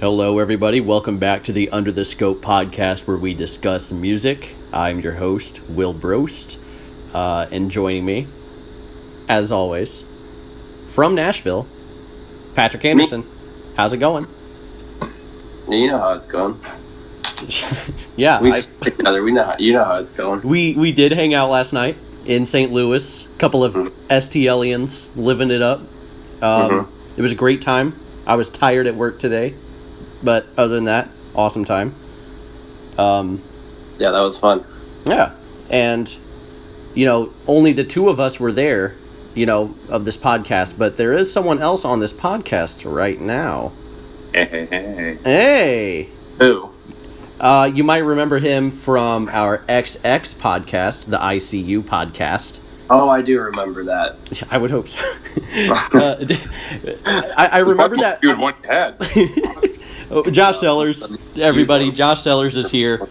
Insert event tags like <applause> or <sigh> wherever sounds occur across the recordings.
Hello, everybody. Welcome back to the Under the Scope podcast where we discuss music. I'm your host, Will Brost. Uh, and joining me, as always, from Nashville, Patrick Anderson. How's it going? You know how it's going. <laughs> yeah, We I- together. We know how, you know how it's going. we we did hang out last night in St. Louis. A couple of Mhm. STLians living it up. Um, Mhm. It was a great time. I was tired at work today, but other than that, awesome time. Um, Yeah, that was fun. Yeah. And, you know, only the two of us were there, you know, of this podcast, but there is someone else on this podcast right now. Hey, hey, hey. Hey! Who? Uh, you might remember him from our XX podcast, the I See You podcast. Oh, I do remember that. <laughs> I would hope so. <laughs> uh, <laughs> I, I remember that. You had one had. Oh, Josh Sellers, everybody. Josh Sellers is here.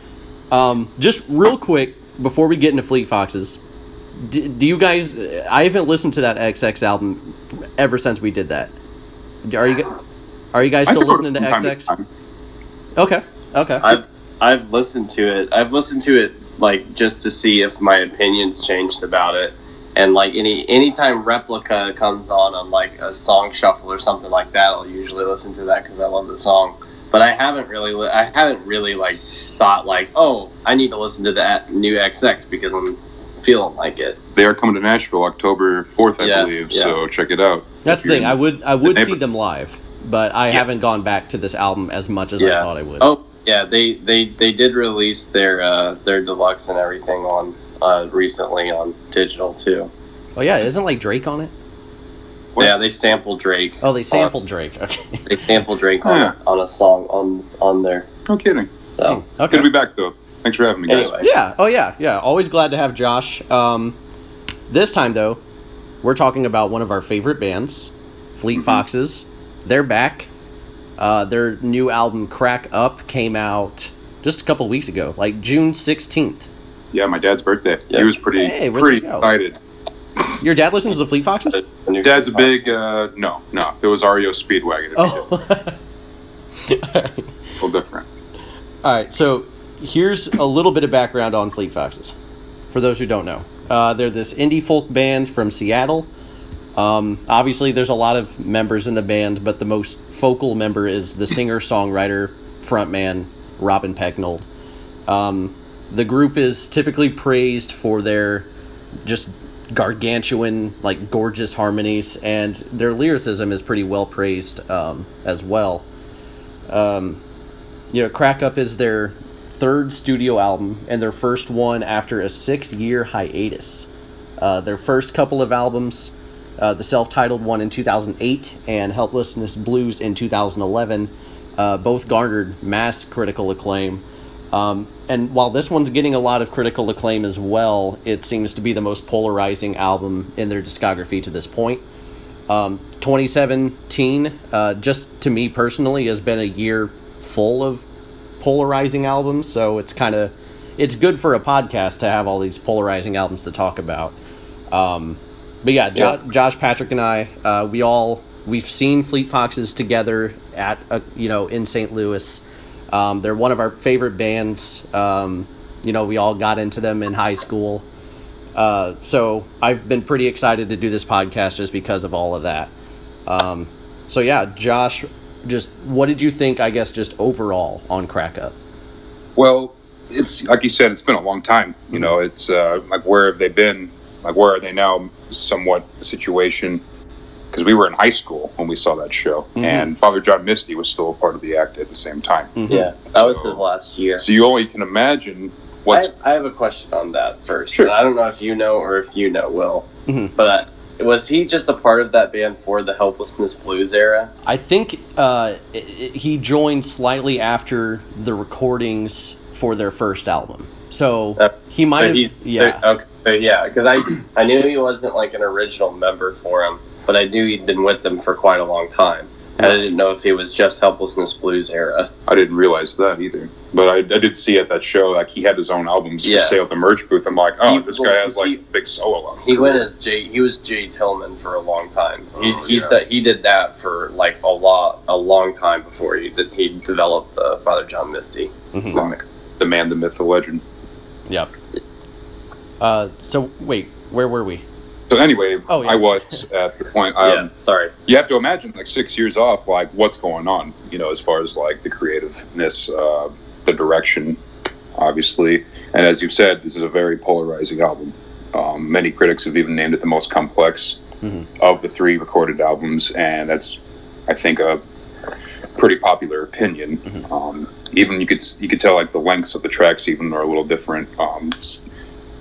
Um, just real quick before we get into Fleet Foxes, do, do you guys? I haven't listened to that XX album ever since we did that. Are you? Are you guys still listening to time XX? time. Okay. Okay. I've I've listened to it. I've listened to it like just to see if my opinions changed about it. And like any anytime replica comes on on like a song shuffle or something like that, I'll usually listen to that because I love the song. But I haven't really I haven't really like thought like oh I need to listen to that new XX because I'm feeling like it. They are coming to Nashville October 4th, I Yeah, believe, yeah. so check it out. That's the thing. I would. I would the see them live, but I Yeah. haven't gone back to this album as much as I thought I would. Oh yeah, they they they did release their uh, their deluxe and everything on uh, recently on digital too. Oh yeah, isn't like Drake on it? What? Yeah, they sampled Drake. Oh, they sampled Drake. <laughs> Okay. They sampled Drake on, Yeah. on a song on on there. No kidding. So Okay. Good to be back, though. Thanks for having me, guys. anyway, Yeah. Oh yeah. Yeah. Always glad to have Josh. Um, this time though, we're talking about one of our favorite bands, Fleet Mhm. Foxes. They're back. Uh, their new album "Crack Up" came out just a couple weeks ago, like June sixteenth. Yeah, my dad's birthday. Yeah. He was pretty Hey, pretty you go? excited. Your dad listens to the Fleet Foxes? new Dad's a big, uh, no, no. It was REO Speedwagon. Oh. A <laughs> little different. All right, so here's a little bit of background on Fleet Foxes, for those who don't know. Uh, they're this indie folk band from Seattle. Um, obviously, there's a lot of members in the band, but the most focal member is the singer, songwriter, frontman Robin Pecknold. Um, the group is typically praised for their just gargantuan, like gorgeous harmonies, and their lyricism is pretty well praised um, as well. Um, you know, Crack Up is their third studio album and their first one after a six year hiatus. Uh, their first couple of albums, uh, the self titled one in 2008 and Helplessness Blues in 2011, uh, both garnered mass critical acclaim. Um, and while this one's getting a lot of critical acclaim as well, it seems to be the most polarizing album in their discography to this point. Um, 2017, uh, just to me personally, has been a year full of polarizing albums. So it's kind of it's good for a podcast to have all these polarizing albums to talk about. Um, but yeah, jo- Josh, Patrick, and I, uh, we all we've seen Fleet Foxes together at a, you know in St. Louis. Um, they're one of our favorite bands. Um, you know, we all got into them in high school. Uh, so I've been pretty excited to do this podcast just because of all of that. Um, so yeah, Josh, just what did you think? I guess just overall on Crack Up. Well, it's like you said, it's been a long time. You know, it's uh, like where have they been? Like where are they now? Somewhat situation because we were in high school when we saw that show, Mhm. and Father John Misty was still a part of the act at the same time. Mhm. Yeah, that was his last year. So you only can imagine what's I, I have a question on that first. Sure. I don't know if you know or if you know, Will. Mhm. But was he just a part of that band for the Helplessness Blues era? I think uh, i- i- he joined slightly after the recordings for their first album. So Uh, he might But have, yeah. Okay. so yeah, because I I knew he wasn't like an original member for him, but I knew he'd been with them for quite a long time. And I didn't know if he was just Helplessness Blues era. I didn't realize that either. But I, I did see at that show like he had his own albums Yeah. for sale at the merch booth. I'm like, oh, He- this well, guy has like a big solo album. He went as Jay. He was Jay Tillman for a long time. He Oh, he's yeah. that he did that for like a lot, a long time before he did, he developed uh, Father John Misty. Mhm. Like, the man, the myth, the legend. Yep. Uh, so wait, where were we? So anyway, Oh, yeah. I was at the point. <laughs> Um, yeah, sorry. You have to imagine like six years off, like what's going on, you know, as far as like the creativeness, uh, the direction, obviously. And as you've said, this is a very polarizing album. Um, many critics have even named it the most complex Mhm. of the three recorded albums, and that's, I think, a pretty popular opinion. Um, even you could you could tell like the lengths of the tracks even are a little different. Um, it's a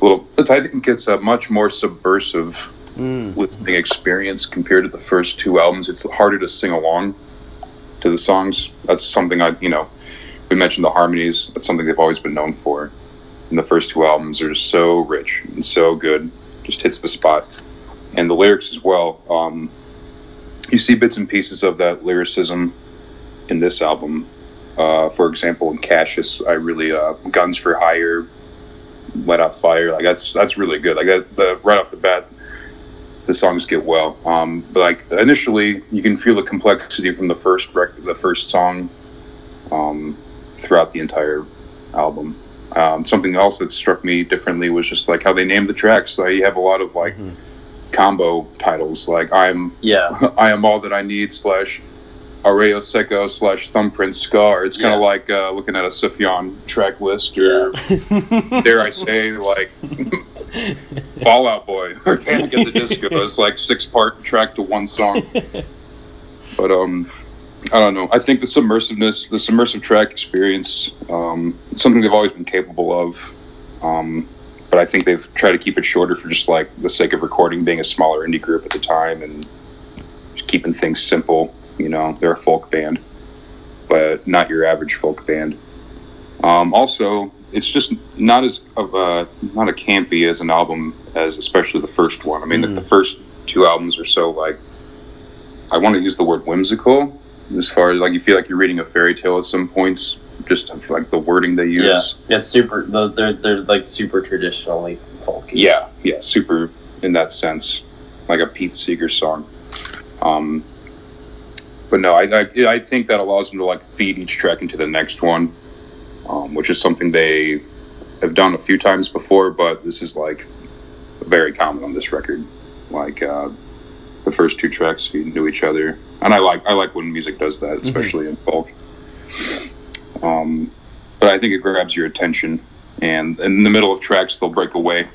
little, it's, I think it's a much more subversive Mm. listening experience compared to the first two albums. It's harder to sing along to the songs. That's something I, you know, we mentioned the harmonies. That's something they've always been known for. And the first two albums are just so rich and so good. Just hits the spot. And the lyrics as well. Um, you see bits and pieces of that lyricism in this album. Uh, for example, in Cassius, I really uh, "Guns for Hire," "Let Out Fire." Like that's that's really good. Like that, the right off the bat, the songs get well. Um, but like initially, you can feel the complexity from the first rec- the first song um, throughout the entire album. Um, something else that struck me differently was just like how they named the tracks. Like you have a lot of like Mhm. combo titles, like "I'm Yeah, <laughs> I am all that I need" slash Arroyo Seco slash Thumbprint Scar. It's kind of Yeah. like uh, looking at a Sufjan track list or dare I say, like <laughs> Fall Out Boy or Panic at the Disco. It's like six part track to one song. <laughs> But um, I don't know. I think the submersiveness, the submersive track experience, um, it's something they've always been capable of. Um, but I think they've tried to keep it shorter for just like the sake of recording, being a smaller indie group at the time, and just keeping things simple. You know, they're a folk band, but not your average folk band. Um, also, it's just not as of a not a campy as an album as especially the first one. I mean, the, Mm. the first two albums are so like I want to use the word whimsical as far as like you feel like you're reading a fairy tale at some points. Just like the wording they use. yeah. It's super. the- They're they're like super traditionally folky. Yeah, yeah, super in that sense, like a Pete Seeger song. Um, but no, I, I I think that allows them to like feed each track into the next one, um, which is something they have done a few times before, but this is like very common on this record. Like uh, the first two tracks feed into each other, and I like I like when music does that, especially in folk. Um, but I think it grabs your attention, and in the middle of tracks they'll break away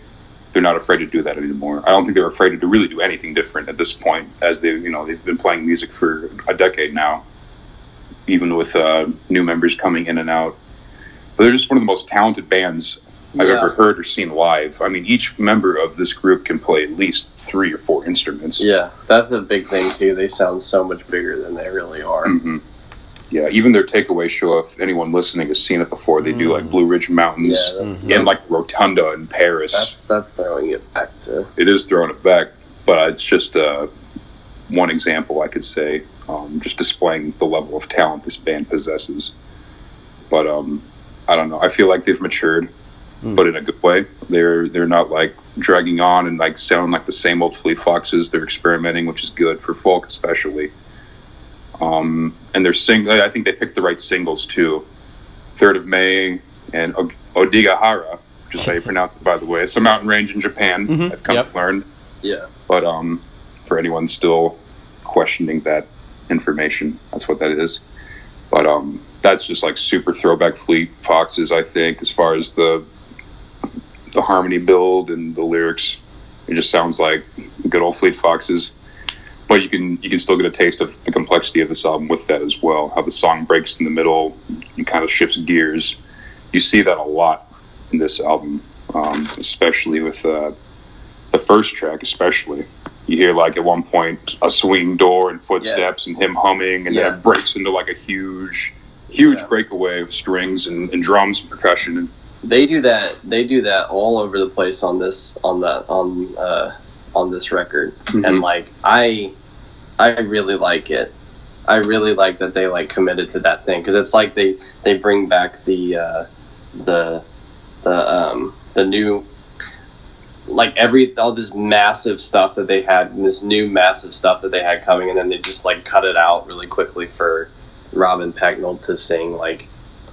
they're not afraid to do that anymore. I don't think they're afraid to really do anything different at this point, as they, you know, they've been playing music for a decade now, even with uh, new members coming in and out. But they're just one of the most talented bands I've Yeah. ever heard or seen live. I mean, each member of this group can play at least three or four instruments. Yeah, that's a big thing too. They sound so much bigger than they really are. hmm Yeah, even their takeaway show, if anyone listening has seen it before, they do like Mm. Blue Ridge Mountains Yeah, that- and like Rotunda in Paris. that's that's throwing it back to. it is throwing it back, but it's just uh, one example I could say, um, just displaying the level of talent this band possesses. But um, I don't know. I feel like they've matured, Hmm. but in a good way. They're they're not like dragging on and like sound like the same old Fleet Foxes. They're experimenting, which is good for folk, especially. Um, and they're sing. I think they picked the right singles too. Third of May and o- Odaigahara, which is how you pronounce it, by the way. It's a mountain range in Japan. Mhm, I've come yep. to learn. Yeah, But um, for anyone still questioning that information, that's what that is. But um, that's just like super throwback Fleet Foxes, I think, as far as the the harmony build and the lyrics. It just sounds like good old Fleet Foxes. But you can you can still get a taste of the complexity of this album with that as well. How the song breaks in the middle and kind of shifts gears. You see that a lot in this album, um, especially with uh, the first track, especially. You hear like at one point a swing door and footsteps and him humming, and Yeah. then it breaks into like a huge, huge Yeah. breakaway of strings and, and drums and percussion. And they do that. They do that all over the place on this on that on uh, on this record, Mm-hmm. and like I I really like it. I really like that they like committed to that thing because it's like they they bring back the uh, the the um, the new like every all this massive stuff that they had this new massive stuff that they had coming and then they just like cut it out really quickly for Robin Pecknold to sing like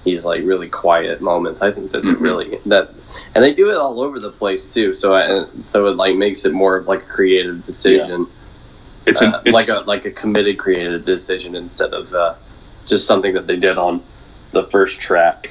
these like really quiet moments. I think that mm-hmm. really that and they do it all over the place too. So I, so it like makes it more of like a creative decision. Yeah. It's, an, uh, it's like a like a committed creative decision instead of uh, just something that they did on the first track.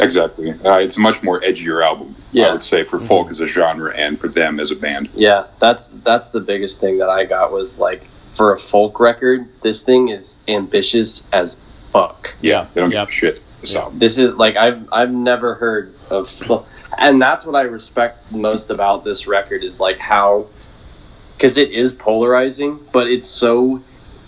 Exactly. Uh, it's a much more edgier album. Yeah. I would say for folk mm-hmm. as a genre and for them as a band. Yeah, that's that's the biggest thing that I got was like for a folk record, this thing is ambitious as fuck. Yeah, they don't yeah. give shit. So yeah. this is like I've I've never heard of, <laughs> and that's what I respect most about this record is like how, because it is polarizing, but it's so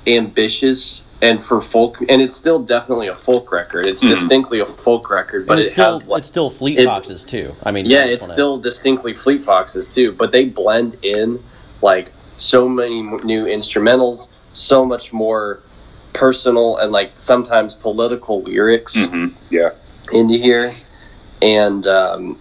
ambitious and for folk, and it's still definitely a folk record. It's mm. distinctly a folk record, but it's it still has like, it's still Fleet it, Foxes too. I mean, yeah, it's wanna... still distinctly Fleet Foxes too. But they blend in like so many new instrumentals, so much more personal and like sometimes political lyrics. Mm-hmm. Yeah, into here, and um,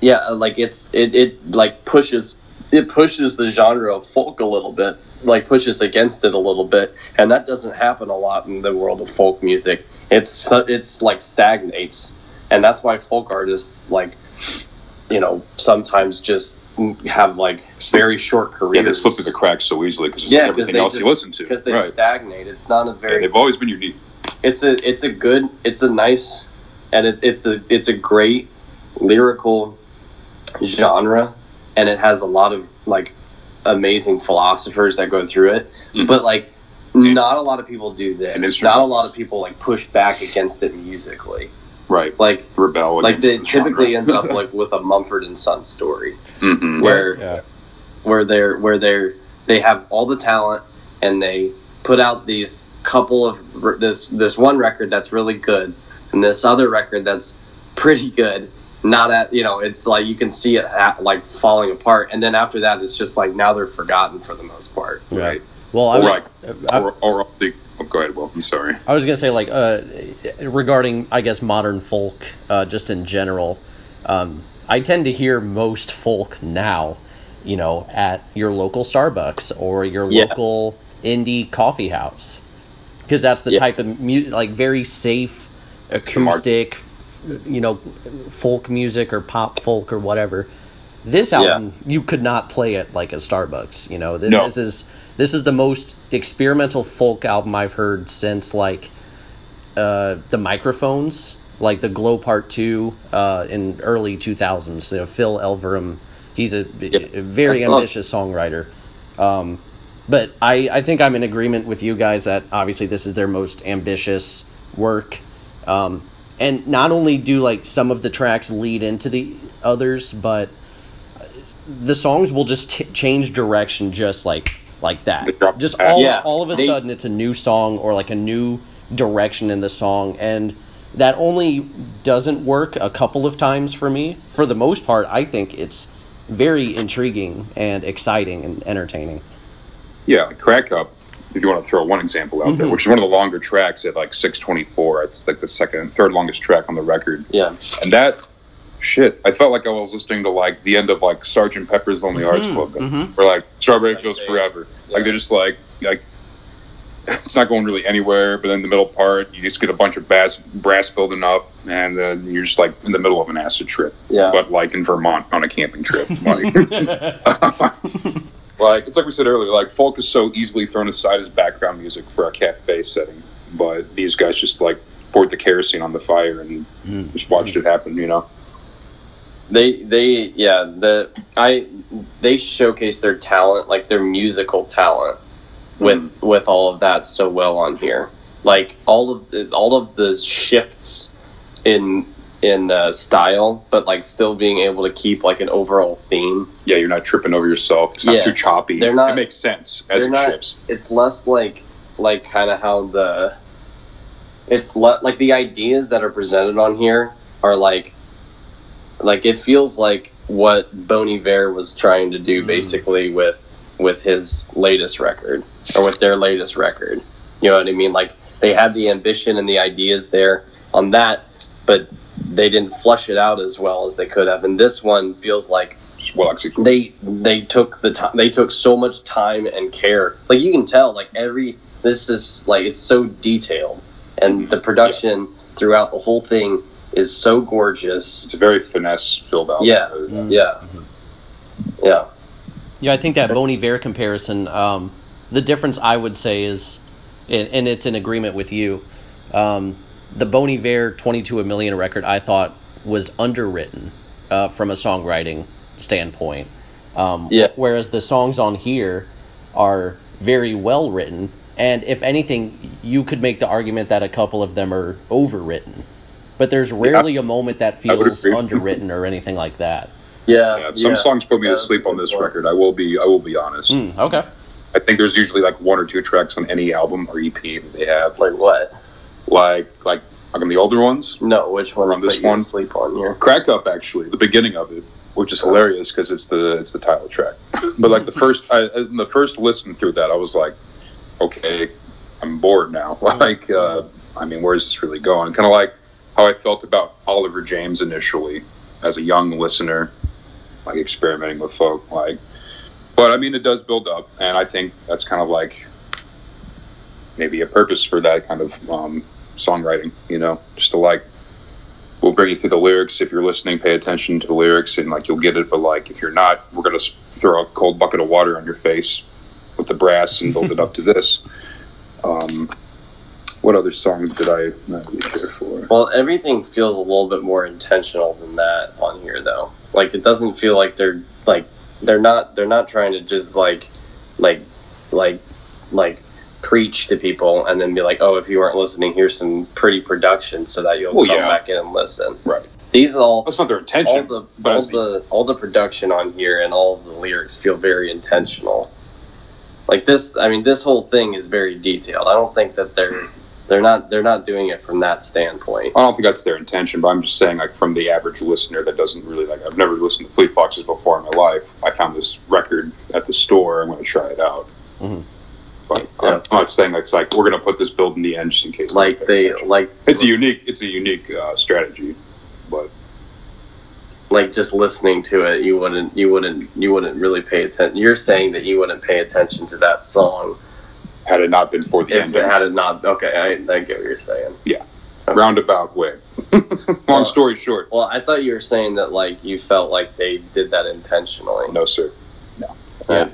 yeah, like it's it it like pushes it pushes the genre of folk a little bit like pushes against it a little bit, and that doesn't happen a lot in the world of folk music. It's it's like stagnates, and that's why folk artists like you know sometimes just have like very short careers. Yeah, they slip through the cracks so easily because yeah, everything else just, you listen to. Because they right. stagnate. It's not a very. Yeah, they've always been unique. It's a it's a good it's a nice and it, it's a it's a great lyrical genre, and it has a lot of like amazing philosophers that go through it, mm-hmm. but like not a lot of people do this. Not a lot of people like push back against it musically. Right. Like rebel. Like it typically ends up <laughs> like with a Mumford and Son story, mm-hmm. where yeah. where they're where they're they have all the talent and they put out these couple of this this one record that's really good and this other record that's pretty good not at you know it's like you can see it at, like falling apart and then after that it's just like now they're forgotten for the most part yeah. right well i was right. I, or, or, or oh, go ahead well i'm sorry i was gonna say like uh, regarding i guess modern folk uh, just in general um, i tend to hear most folk now you know at your local starbucks or your yeah. local indie coffee house because that's the yeah. type of music like very safe acoustic you know, folk music or pop folk or whatever. This album, yeah. you could not play it like a Starbucks. You know, this, no. this is this is the most experimental folk album I've heard since like uh, the microphones, like the Glow Part Two uh, in early two thousands. You know, Phil Elverum, he's a, yep. a very That's ambitious songwriter. Um, but I, I think I'm in agreement with you guys that obviously this is their most ambitious work. Um, and not only do like some of the tracks lead into the others but the songs will just t- change direction just like like that. Just all, yeah. all of a they, sudden it's a new song or like a new direction in the song. And that only doesn't work a couple of times for me. For the most part i think it's very intriguing and exciting and entertaining. Yeah crack up if you want to throw one example out mm-hmm. there, which is one of the longer tracks at like 624. It's like the second, third longest track on the record. Yeah. And that shit, I felt like I was listening to like the end of like Sergeant Pepper's Lonely mm-hmm. Hearts Club, mm-hmm. or like Strawberry Fields Forever. Yeah. Like they're just like like <laughs> it's not going really anywhere. But in the middle part, you just get a bunch of bass brass building up, and then you're just like in the middle of an acid trip. Yeah. But like in Vermont on a camping trip. <laughs> Like, <laughs> Like it's like we said earlier, like folk is so easily thrown aside as background music for a cafe setting, but these guys just like poured the kerosene on the fire and mm. just watched it happen. You know. They they yeah the I they showcase their talent like their musical talent with mm. with all of that so well on here. Like all of the, all of the shifts in in uh, style, but like still being able to keep like an overall theme. Yeah, you're not tripping over yourself. It's not yeah. too choppy. They're not. It makes sense as it not, ships. It's less like like kind of how the it's le- like the ideas that are presented on here are like like it feels like what Bon Iver was trying to do mm. basically with with his latest record or with their latest record. You know what I mean? Like they had the ambition and the ideas there on that, but they didn't flush it out as well as they could have. And this one feels like well executed. they they took the time they took so much time and care. Like you can tell like every this is like it's so detailed. And the production throughout the whole thing is so gorgeous. It's a very finesse filled album. yeah. Uh, yeah. Yeah. Yeah, I think that Bon Iver comparison, um, the difference I would say is, and, and it's in agreement with you, um, the Bon Iver 22 a million record I thought was underwritten uh, from a songwriting standpoint. Um, Yeah. Whereas the songs on here are very well written, and if anything, you could make the argument that a couple of them are overwritten. But there's rarely a moment that feels underwritten or anything like that. yeah, Yeah, some yeah. songs put me Yeah, to sleep on this record. I will be I will be honest. Mm, okay. I think there's usually like one or two tracks on any album or EP that they have. like what Like like like on the older ones, no which one On this one? sleep on here Crack Up actually, the beginning of it, which is hilarious because it's the it's the title track. But like the first I, I- the first listen through that, I was like, okay, I'm bored now. <laughs> Like, uh, I mean, where is this really going? Kind of like how I felt about Oliver James initially as a young listener, like experimenting with folk. Like, but I mean, it does build up, and I think that's kind of like maybe a purpose for that kind of um, songwriting. You know, just to like we'll bring you through the lyrics. If you're listening, pay attention to the lyrics, and like you'll get it. But like if you're not, we're gonna throw a cold bucket of water on your face with the brass and build it up to this. <laughs> Um, what other songs did I not really care for? Well, everything feels a little bit more intentional than that on here, though. Like it doesn't feel like they're like they're not they're not trying to just like like like like preach to people and then be like, oh, if you weren't listening, here's some pretty production so that you'll Well, come yeah. back in and listen. Right. These all That's not their intention. all the but all I see- the all the production on here and all the lyrics feel very intentional. Like this, I mean, this whole thing is very detailed. I don't think that they're they're not they're not doing it from that standpoint. I don't think that's their intention, but I'm just saying, like, from the average listener that doesn't really like, I've never listened to Fleet Foxes before in my life. I found this record at the store. I'm going to try it out. Mhm. But I'm not saying that's like we're going to put this build in the end just in case. like they like It's a unique. It's a unique uh, strategy, but like just listening to it you wouldn't you wouldn't you wouldn't really pay attention you're saying that you wouldn't pay attention to that song had it not been for the if ending, it had it not okay I, I get what you're saying Yeah. roundabout way. <laughs> Long story short, well i thought you were saying that like you felt like they did that intentionally no sir. No. Yeah.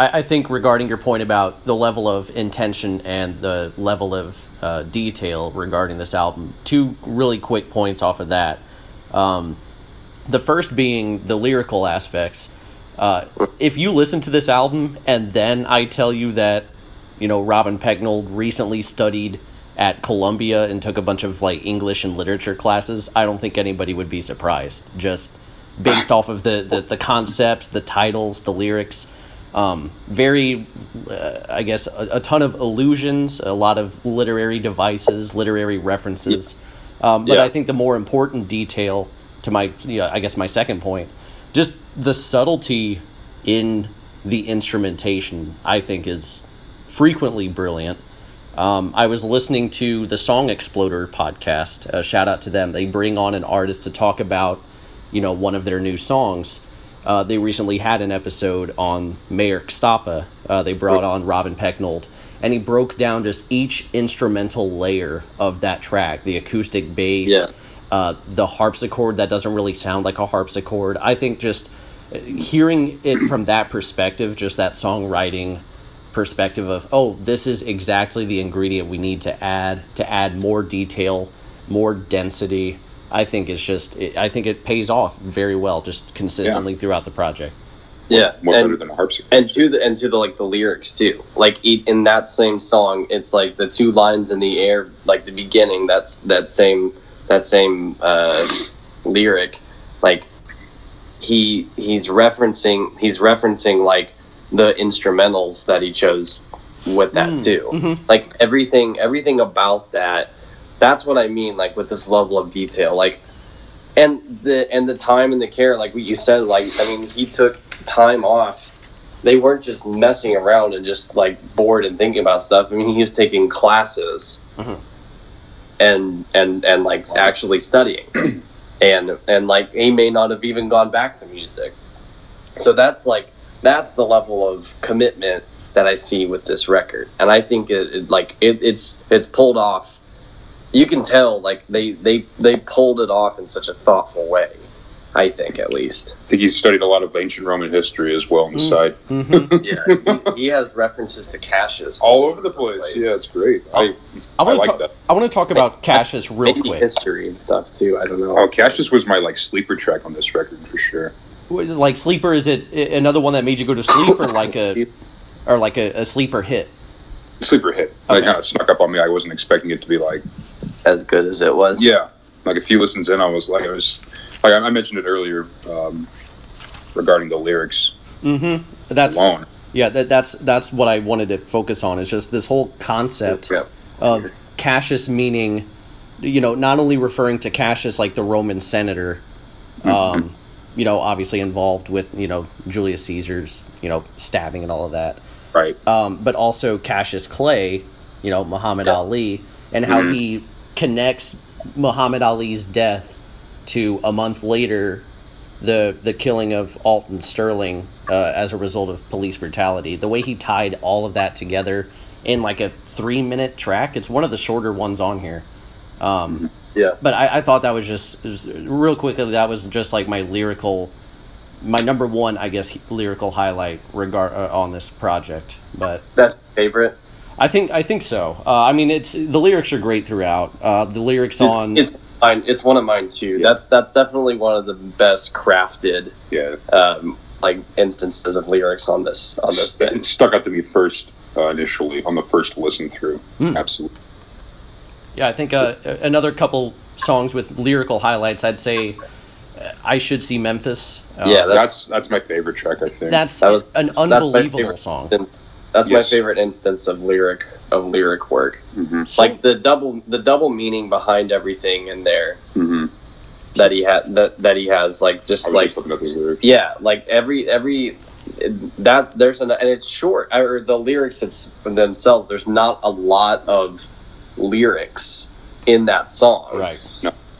I, I think regarding your point about the level of intention and the level of uh, detail regarding this album, two really quick points off of that. Um, the first being the lyrical aspects. Uh, if you listen to this album and then I tell you that, you know, Robin Pecknold recently studied at Columbia and took a bunch of like English and literature classes, I don't think anybody would be surprised. Just based off of the, the, the concepts, the titles, the lyrics. Um, very, uh, I guess, a, a ton of illusions, a lot of literary devices, literary references. Um, but Yeah. I think the more important detail to my, yeah, I guess, my second point, just the subtlety in the instrumentation, I think, is frequently brilliant. Um, I was listening to the Song Exploder podcast. Uh, shout out to them. They bring on an artist to talk about, you know, one of their new songs. Uh, they recently had an episode on Mearcstapa. Uh, they brought on Robin Pecknold, and he broke down just each instrumental layer of that track the acoustic bass, Yeah. uh, the harpsichord that doesn't really sound like a harpsichord. I think just uh, hearing it from that perspective, just that songwriting perspective of oh this is exactly the ingredient we need to add to add more detail more density i think it's just it, i think it pays off very well just consistently throughout the project. Yeah. More better and, than a harpsichord. and to the and to the like the lyrics too. Like e- in that same song it's like the two lines in the air like the beginning that's that same that same uh lyric like he he's referencing he's referencing like the instrumentals that he chose with that Mm, too. Mhm. like everything everything about that that's what i mean like with this level of detail like and the and the time and the care like what you said like i mean he took time off they weren't just messing around and just like bored and thinking about stuff. I mean, he was taking classes Mhm. and and and like actually studying, <clears throat> and and like he may not have even gone back to music. So that's like that's the level of commitment that I see with this record, and I think it, it like it, it's it's pulled off. You can tell like they they they pulled it off in such a thoughtful way. I think at least. I think he studied a lot of ancient Roman history as well on the Mm. side. Mhm. Yeah, he, he has references to Cassius All over the place. Yeah, it's great. I, I I want like to talk. that. I want to talk about Cassius real quick. history and stuff too. I don't know. Oh, Cassius was my like sleeper track on this record for sure. Like sleeper, is it another one that made you go to sleep, or like a or like a, a sleeper hit? Sleeper hit. Like Okay. kind of snuck up on me. I wasn't expecting it to be like as good as it was. yeah. Like a few listens in, I was like, I was like I I mentioned it earlier um, regarding the lyrics Mm-hmm. That's alone. yeah. That, that's that's what I wanted to focus on. Is just this whole concept Yep. of Cassius meaning, you know, not only referring to Cassius like the Roman senator, um, you know, obviously involved with you know Julius Caesar's you know stabbing and all of that, Right. um, but also Cassius Clay, you know, Muhammad Yeah. Ali, and how Mhm. he connects Muhammad Ali's death to a month later the the killing of Alton Sterling uh, as a result of police brutality. The way he tied all of that together in like a three minute track. It's one of the shorter ones on here. Um, Yeah. but I, I thought that was just was- real quickly. That was just like my lyrical, my number one, I guess, lyrical highlight regard uh, on this project. But That's my favorite. I think I think so. Uh, I mean, it's the lyrics are great throughout. Uh, the lyrics It's, on it's mine. It's one of mine too. Yeah. That's that's definitely one of the best crafted Yeah. um, like instances of lyrics on this on this It thing. stuck out to me first uh, initially on the first listen through. Hmm. Absolutely. Yeah, I think uh, another couple songs with lyrical highlights. I'd say uh, I should see Memphis. Uh, Yeah, That's That's- that's my favorite track. I think. that's That was- an that's unbelievable song. That's Yes. my favorite instance of lyric of lyric work. hmm like the double the double meaning behind everything in there hmm that he had that that he has like just was like just looking at the lyrics. yeah like every every that's there's an and it's short or the lyrics it's themselves there's not a lot of lyrics in that song right.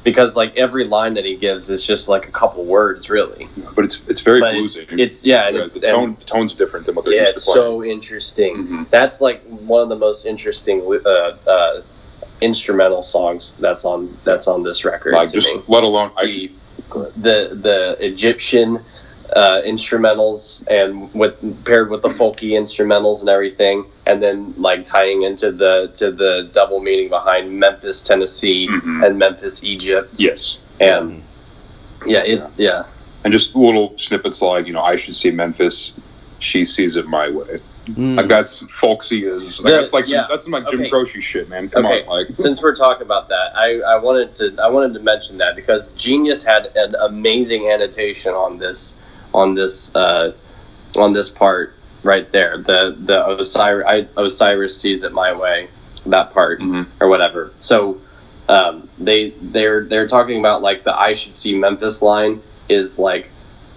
Because like every line that he gives is just like a couple words really But it's it's very But it's, bluesy. it's yeah and Yeah, it's the tone tone's different than what they're yeah used it's to playing. so interesting Mhm. that's like one of the most interesting uh, uh, instrumental songs that's on that's on this record like just me. let alone I the the Egyptian uh, instrumentals and with paired with the folky instrumentals and everything, and then like tying into the to the double meaning behind Memphis, Tennessee, Mhm. and Memphis, Egypt. yes, and yeah, it yeah. and just little snippets like you know I should see Memphis, she sees it my way. Mm. Like that's folksy as like, The- that's like some, yeah. that's some like Jim Okay. Croce shit, man. Come Okay. on, like Since we're talking about that, I, I wanted to I wanted to mention that because Genius had an amazing annotation on this on this uh, on this part right there. The the Osiris I, Osiris sees it my way. That part Mhm. or whatever. So um, they they're they're talking about like the I should see Memphis line is like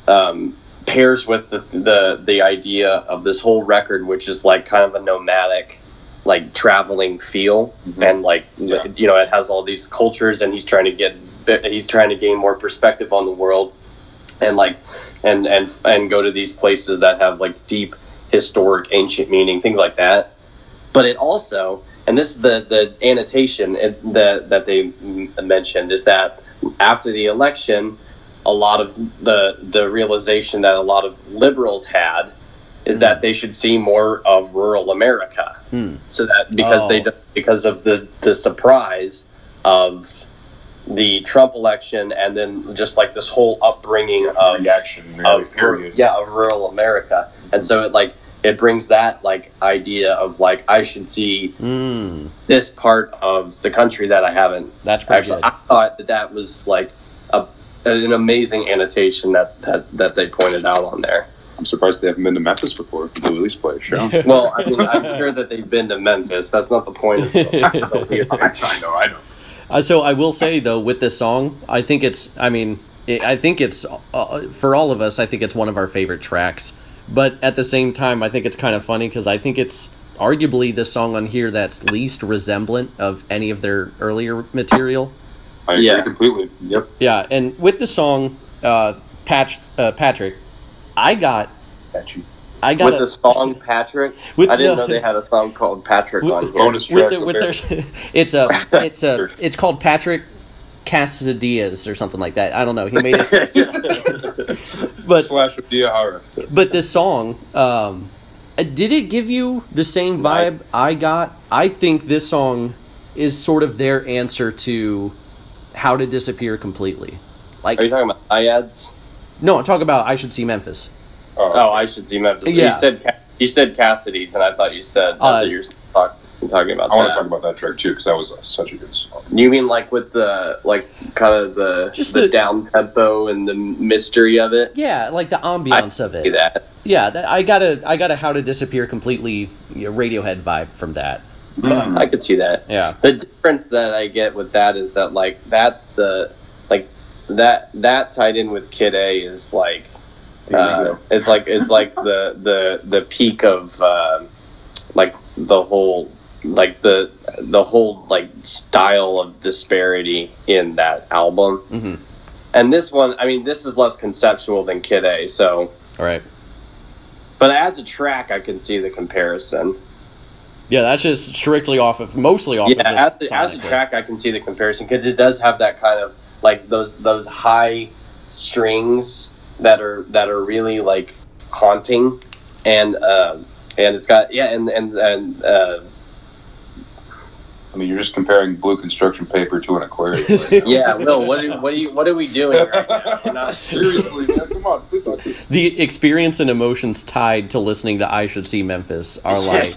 um, pairs with the, the the idea of this whole record, which is like kind of a nomadic, like traveling feel, Mhm. and like Yeah. you know it has all these cultures, and he's trying to get he's trying to gain more perspective on the world, and like and and and go to these places that have like deep historic ancient meaning, things like that. But it also, and this is the the annotation that that they mentioned is that after the election, a lot of the the realization that a lot of liberals had is that they should see more of rural America, Hmm. so that because they Oh. don't- because of the the surprise of the Trump election and then just like this whole upbringing of reaction of period. yeah of rural America, and so it like it brings that like idea of like I should see Mm. this part of the country that I haven't That's pretty actually. good. I thought that that was like a an amazing annotation that that that they pointed out on there. I'm surprised they haven't been to Memphis before. The Blue release play show. Well, I mean, I'm sure that they've been to Memphis. That's not the point of <laughs> the, the <laughs> I know, I know. Uh, so I will say though, with this song, I think it's. I mean, it, I think it's uh, for all of us. I think it's one of our favorite tracks but at the same time, I think it's kind of funny because I think it's arguably the song on here that's least resemblant of any of their earlier material. I agree Yeah. completely. Yep. Yeah, and with the song, uh, Patch, uh, Patrick, I got, Catchy. I got With a- the song Patrick, With- I didn't no. know they had a song called Patrick With- on here. Bonus with, track. the, with with their, <laughs> it's a, <laughs> it's a, it's called Patrick Casadillas or something like that. I don't know. He made it, <laughs> but slash of Diahara. But this song, um, uh, did it give you the same vibe I got? I think this song is sort of their answer to how to disappear completely. Like, Are you talking about Iads? no, I'm talking about I should see Memphis. Oh, I should see Memphis. Yeah. You said you said Cassidy's, and I thought you said Uh, that you're talk, talking about I want to talk about that track too because that was uh, such a good song. You mean like with the like kind of the Just the, the- down tempo and the mystery of it? Yeah, like the ambiance of See it. that? Yeah, that, I got a I got a how to disappear completely you know, Radiohead vibe from that. Mm. I could see that. Yeah, The difference that I get with that is that like that's the like that that tied in with Kid A is like Here we uh, it's like it's like the the the peak of uh, like the whole like the the whole like style of disparity in that album. hmm And this one, I mean, this is less conceptual than Kid A. So, all right. but as a track, I can see the comparison. Yeah, that's just strictly off of mostly off yeah, of as, the, as a track, I can see the comparison because it does have that kind of like those those high strings that are that are really like haunting, and um and it's got yeah, and and and uh, I mean, you're just comparing blue construction paper to an aquarium. <laughs> Right yeah. Will, what are, what are you what are we doing right now? <laughs> Not- <laughs> Seriously, man, come on. please don't do- the experience and emotions tied to listening to I Should See Memphis are like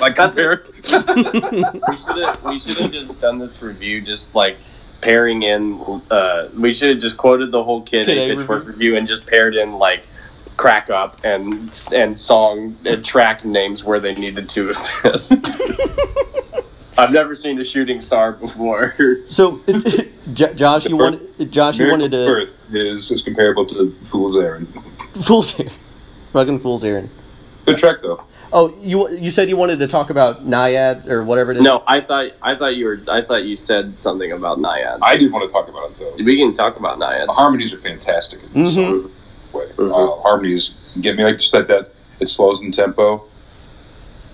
like That's compare. we should have we should have just done this review just like pairing in uh we should have just quoted the whole kid Kid a A pitchfork review and just paired in like crack up and and song and track names where they needed to have. <laughs> I've never seen a shooting star before. so. <laughs> J- Josh, you wanted Josh, you wanted to Birth is, is comparable to Fool's Errand. Fool's Errand. Fucking Fool's Errand. Good track though. Oh, you you said you wanted to talk about Naiad or whatever it is. no, I thought I thought you were I thought you said something about naiads. I did want to talk about it though. we can talk about naiads. The harmonies are fantastic in this Mhm. song. Way. Mhm. Uh, harmonies get me like just that that it slows in tempo.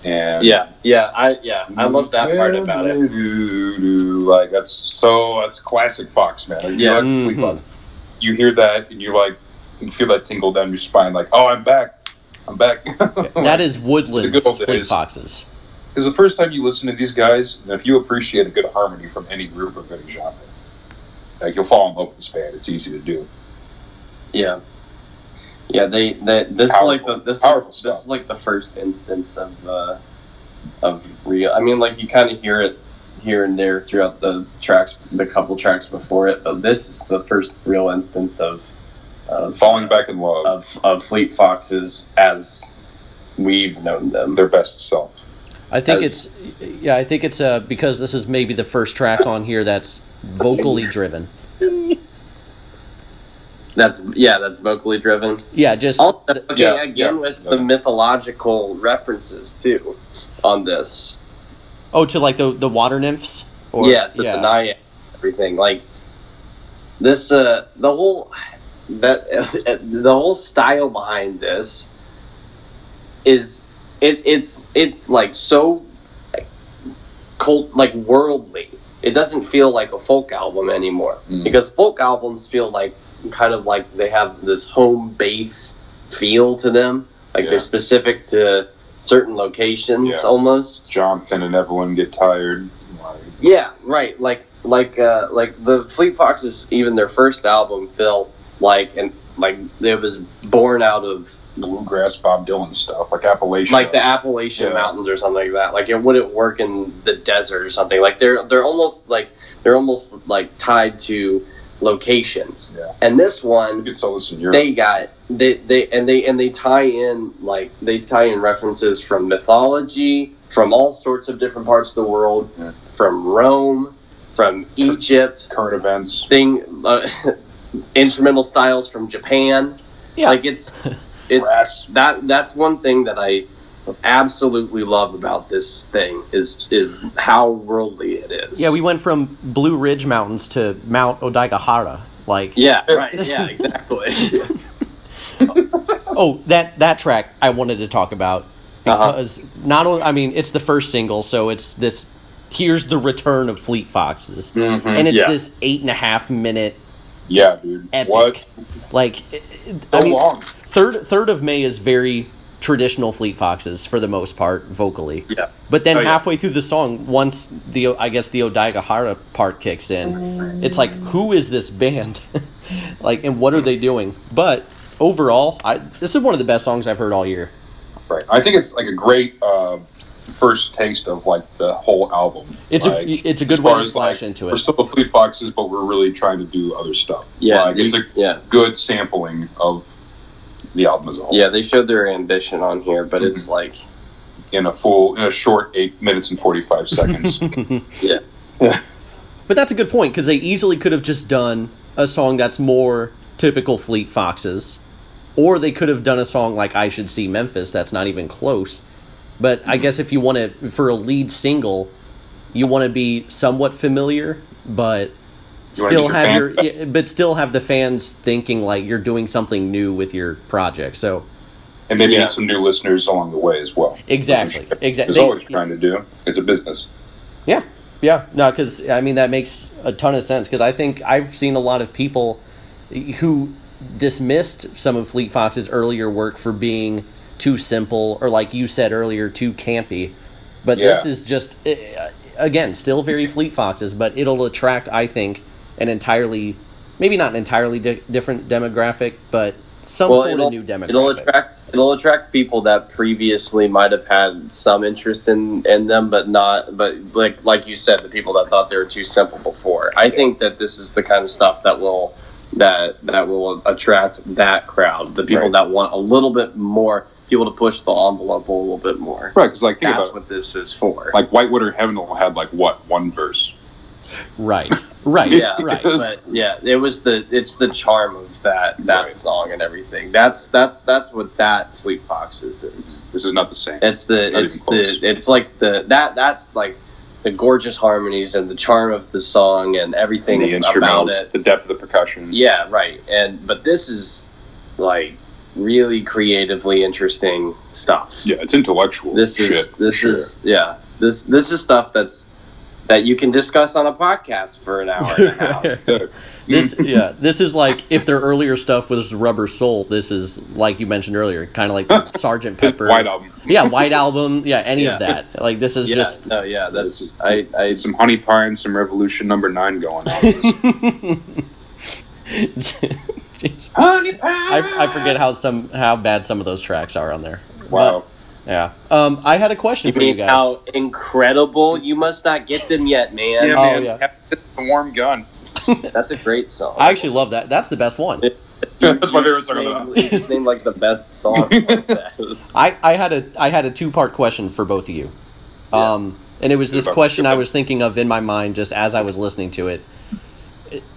And Yeah, yeah, I yeah, I love that part about it. Like that's so that's classic Fox man. You Yeah. like the Fleet Mhm. You hear that and you're like you feel that tingle down your spine like oh I'm back I'm back. <laughs> That is Woodland's The Fleet. Foxes. Because the first time you listen to these guys, and if you appreciate a good harmony from any group of any genre, like you'll fall in love with this band. It's easy to do. Yeah, yeah. They, they this Powerful. is like the this Powerful is, stuff. this is like the first instance of uh, of real. I mean, like you kind of hear it here and there throughout the tracks, the couple tracks before it, but this is the first real instance of of Falling back in love, of of Fleet Foxes as we've known them. their best self. I think As- it's yeah. I think it's uh because this is maybe the first track on here that's vocally driven. That's yeah, that's vocally driven. Yeah, just Also, okay, Yeah, again yeah, with yeah. the mythological references too on this. oh to like the the water nymphs. Or, yeah, to the Naiad, everything like this. Uh, the whole that <laughs> the whole style behind this is it. It's it's like so cult like worldly. It doesn't feel like a folk album anymore Mm. because folk albums feel like kind of like they have this home base feel to them. Like Yeah. they're specific to certain locations Yeah. almost. Johnson and Evelyn get tired. Like, Yeah, right. Like like uh like the Fleet Foxes even their first album felt like and like it was born out of bluegrass Bob Dylan stuff, like Appalachia. like the Appalachian Yeah. Mountains or something like that. Like it wouldn't work in the desert or something. Like they're they're almost like they're almost like tied to locations. Yeah. And this you one sell this in Europe. they got they they and they and they tie in like they tie in references from mythology from all sorts of different parts of the world Yeah. from rome from egypt current events. thing uh, <laughs> instrumental styles from japan yeah. like it's <laughs> it Brass. that that's one thing that I absolutely love about this thing is is how worldly it is. Yeah, we went from Blue Ridge Mountains to Mount Odaigahara. Like, Yeah, right. Yeah, exactly. <laughs> oh, that that track I wanted to talk about Uh-huh. because not only I mean it's the first single, so it's this. Here's the return of Fleet Foxes, Mm-hmm. and it's yeah. this eight and a half minute Yeah, dude. epic. What? Like, So I mean, long. third third of May is very traditional Fleet Foxes for the most part vocally. yeah. But then Oh, yeah. halfway through the song, once the I guess the Odaigahara part kicks in, it's like who is this band? <laughs> like and what are they doing? But overall, I this is one of the best songs I've heard all year. Right. I think it's like a great uh, first taste of like the whole album. It's like, a it's a good way to as, splash like, into it. We're still the Fleet Foxes, but we're really trying to do other stuff. Yeah, Like, it's a yeah. good sampling of the album as a whole. Yeah, they showed their ambition on here, but Mm-hmm. it's like In a full, in a short eight minutes and forty five seconds. <laughs> <laughs> yeah. But that's a good point because they easily could have just done a song that's more typical Fleet Foxes, or they could have done a song like "I Should See Memphis" that's not even close. But I guess if you want to, for a lead single, you want to be somewhat familiar, but You still your have your, yeah, but still have the fans thinking like you're doing something new with your project. So and maybe Yeah. get some new listeners along the way as well. exactly, Which exactly. Is always trying to do. It's a business. Yeah, yeah, no, because I mean that makes a ton of sense. Because I think I've seen a lot of people who dismissed some of Fleet Fox's earlier work for being too simple, or like you said earlier, too campy. But this is just, eh, again, still very <laughs> Fleet Foxes, but it'll attract, I think, an entirely, maybe not an entirely di- different demographic, but some Well, sort of new demographic. it'll attract it'll attract people that previously might have had some interest in, in them, but not but like like you said, the people that thought they were too simple before. I think that this is the kind of stuff that will that that will attract that crowd, the people Right. that want a little bit more people to push the envelope a little bit more. Right, because like think That's about what this is for. like White Winter Hymnal had like what one verse. right, right, <laughs> yeah, right. But yeah, it was the it's the charm of that that Right. song and everything. That's that's that's what that Fleet Foxes is. This is not the same. It's the Not it's the it's like the that that's like the gorgeous harmonies and the charm of the song and everything the about instrumentals, it. the depth of the percussion. Yeah, right. And but this is like really creatively interesting stuff. Yeah, it's intellectual. This shit, is this sure. is yeah. This this is stuff that's that you can discuss on a podcast for an hour and a half. <laughs> Yeah. this yeah this is like if their earlier stuff was rubber soul this is like you mentioned earlier kind of like <laughs> sergeant This pepper White album. yeah white album yeah any Yeah. of that like this is yeah, just no, yeah, that's I I Some honey pie and some revolution number nine going on. <laughs> Jeez. honey pie. I, I forget how some how bad some of those tracks are on there Wow. But, yeah um i had a question You for you guys how incredible? You must not get them yet, man. Yeah, Oh, man. yeah. A warm gun. <laughs> That's a great song. i actually love that that's the best one <laughs> That's my favorite song Name- You just named like the best song. like <laughs> that. I, I had a I had a two part question for both of you, Yeah. um, and it was this question I was thinking of in my mind just as I was listening to it.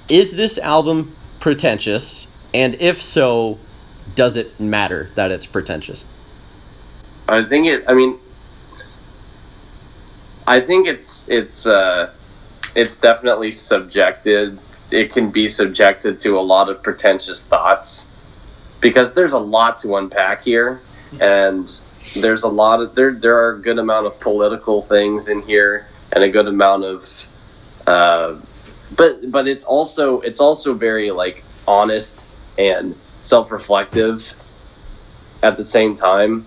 Is this album pretentious? And if so, does it matter that it's pretentious? I think it. I mean, I think it's it's uh, it's definitely subjected. It can be subjected to a lot of pretentious thoughts because there's a lot to unpack here, and there's a lot of there. There are a good amount of political things in here, and a good amount of, uh, but but it's also it's also very like honest and self-reflective at the same time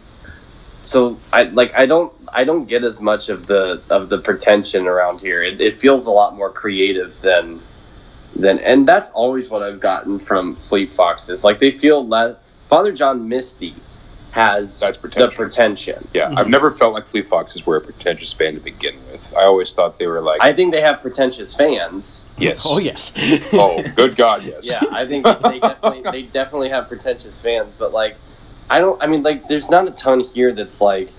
so I like I don't I don't get as much of the of the pretension around here. It, it feels a lot more creative than than and that's always what I've gotten from Fleet Foxes. Like they feel less. Father John Misty has That's the pretension. pretension. Yeah, I've mm-hmm. never felt like Fleet Foxes were a pretentious band to begin with. I always thought they were like, I think they have pretentious fans. yes, Oh yes. <laughs> oh, good God, yes. Yeah, I think they definitely <laughs> they definitely have pretentious fans, but like I don't I mean like there's not a ton here that's like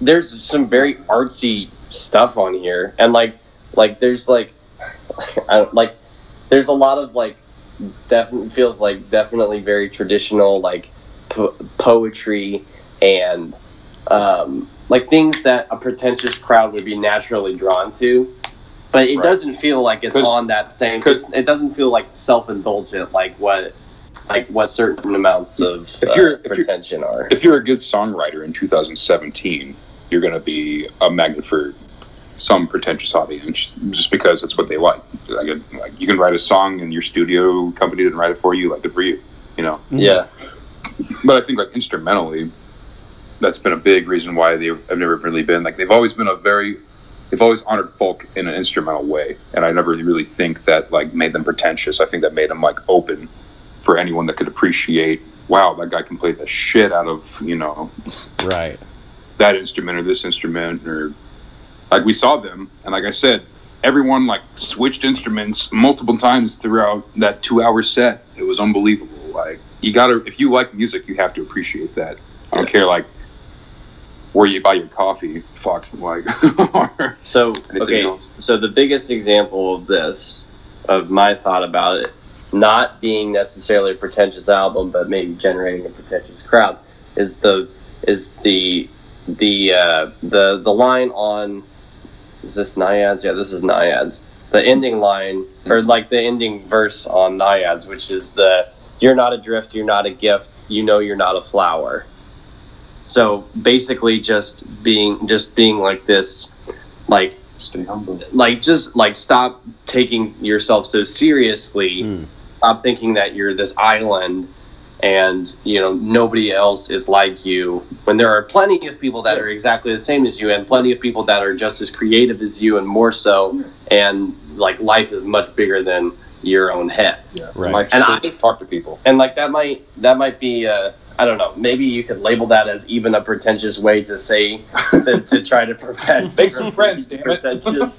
there's some very artsy stuff on here and like like there's like <laughs> I don't like there's a lot of like definitely feels like definitely very traditional like po- poetry and um, like things that a pretentious crowd would be naturally drawn to. But it Right. doesn't feel like it's on that same. 'cause- it's- it doesn't feel like self-indulgent, like what, like what certain amounts of If uh, you're- if you're- pretension are. if you're a good songwriter in 2017, you're going to be a magnet for some pretentious audience just because it's what they like. Like, it- like you can write a song and your studio company didn't write it for you, like good for you, you know. yeah, But I think like instrumentally, that's been a big reason why they have never really been like they've always been a very they've always honored folk in an instrumental way, and I never really think that like made them pretentious. I think that made them like open for anyone that could appreciate. Wow, that guy can play the shit out of you know Right. that instrument or this instrument or like we saw them and like i said everyone like switched instruments multiple times throughout that two hour set it was unbelievable like you gotta if you like music you have to appreciate that i don't care like where you buy your coffee fuck like <laughs> So okay, else. so the biggest example of this, of my thought about it, not being necessarily a pretentious album, but maybe generating a pretentious crowd, is the is the the uh, the the line on is this Naiads? Yeah, this is Naiads. The ending line or like the ending verse on Naiads, which is the "You're not a drift, you're not a gift, you know you're not a flower." So basically, just being just being like this, like stay humble. like just like stop taking yourself so seriously. Mm. stop thinking that you're this island and you know nobody else is like you. When there are plenty of people that are exactly the same as you and plenty of people that are just as creative as you and more so and like life is much bigger than your own head yeah Right. Life And should I- talk to people and like that might that might be uh I don't know. Maybe you could label that as even a pretentious way to say <laughs> to, to try to prevent <laughs> Make some <laughs> friends, damn it. pretentious.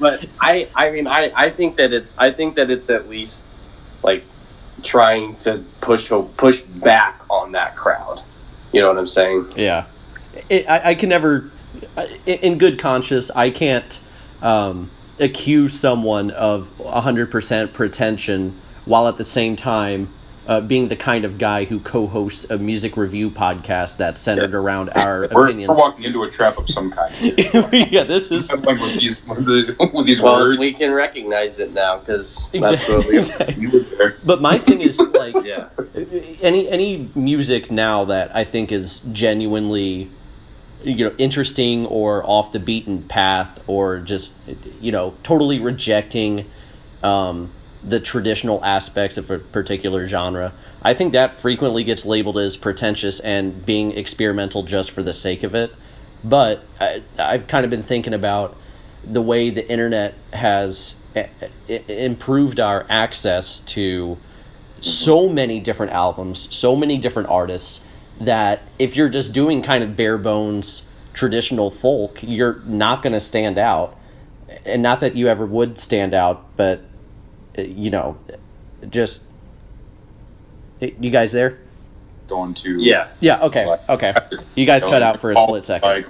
but I I mean I, I think that it's I think that it's at least like trying to push push back on that crowd. You know what I'm saying? Yeah, it, I, I can never, in good conscience, I can't um, accuse someone of hundred percent pretension while at the same time uh, being the kind of guy who co-hosts a music review podcast that's centered around our we're, we're opinions. walking into a trap of some kind <laughs> yeah, this is <laughs> like with these with, the, <laughs> with these Well, words we can recognize it now because that's what we. Exactly. you were there But my thing is like Yeah. any any music now that I think is genuinely you know interesting or off the beaten path or just you know totally rejecting um, the traditional aspects of a particular genre. I think that frequently gets labeled as pretentious and being experimental just for the sake of it. But I, i've kind of been thinking about the way the internet has i- i- improved our access to so many different albums, so many different artists that if you're just doing kind of bare bones traditional folk, you're not going to stand out. And not that you ever would stand out, but uh, you know, just you guys there? going to Yeah. Yeah, okay. Okay. You guys cut out for a split second.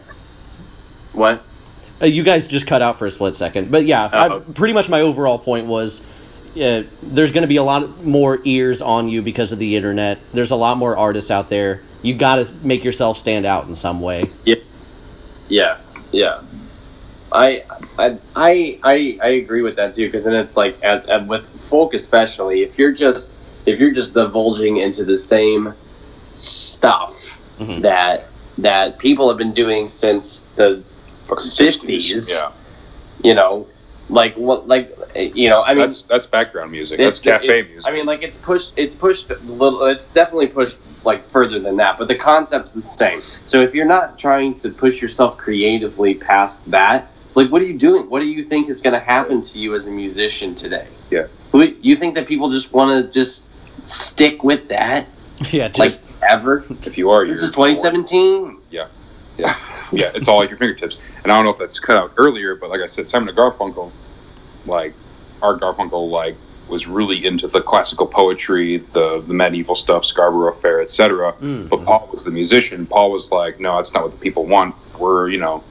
What? Uh, you guys just cut out for a split second, but yeah, I, Oh. pretty much my overall point was, uh, there's going to be a lot more ears on you because of the internet. There's a lot more artists out there. You got to make yourself stand out in some way. Yeah, yeah. I I I I, I agree with that too because then it's like at, at, with folk especially if you're just if you're just divulging into the same stuff Mhm. that that people have been doing since the 50s. Yeah, you know like what like you know I mean that's that's background music. That's cafe it- music. I mean, like it's pushed. It's pushed a little. It's definitely pushed like further than that. But the concept's the same. So if you're not trying to push yourself creatively past that, like what are you doing? What do you think is going to happen to you as a musician today? Yeah. Who you think that people just want to just stick with that <laughs> Yeah, just like ever? if you are, This you're is 2017. Yeah, yeah, <laughs> yeah. it's all at your fingertips. And I don't know if that's cut out earlier, but like I said, Simon and Garfunkel, like Art Garfunkel, like was really into the classical poetry, the the medieval stuff, Scarborough Fair, etc. Mm. But Paul was the musician. Paul was like, no, that's not what the people want. We're, you know,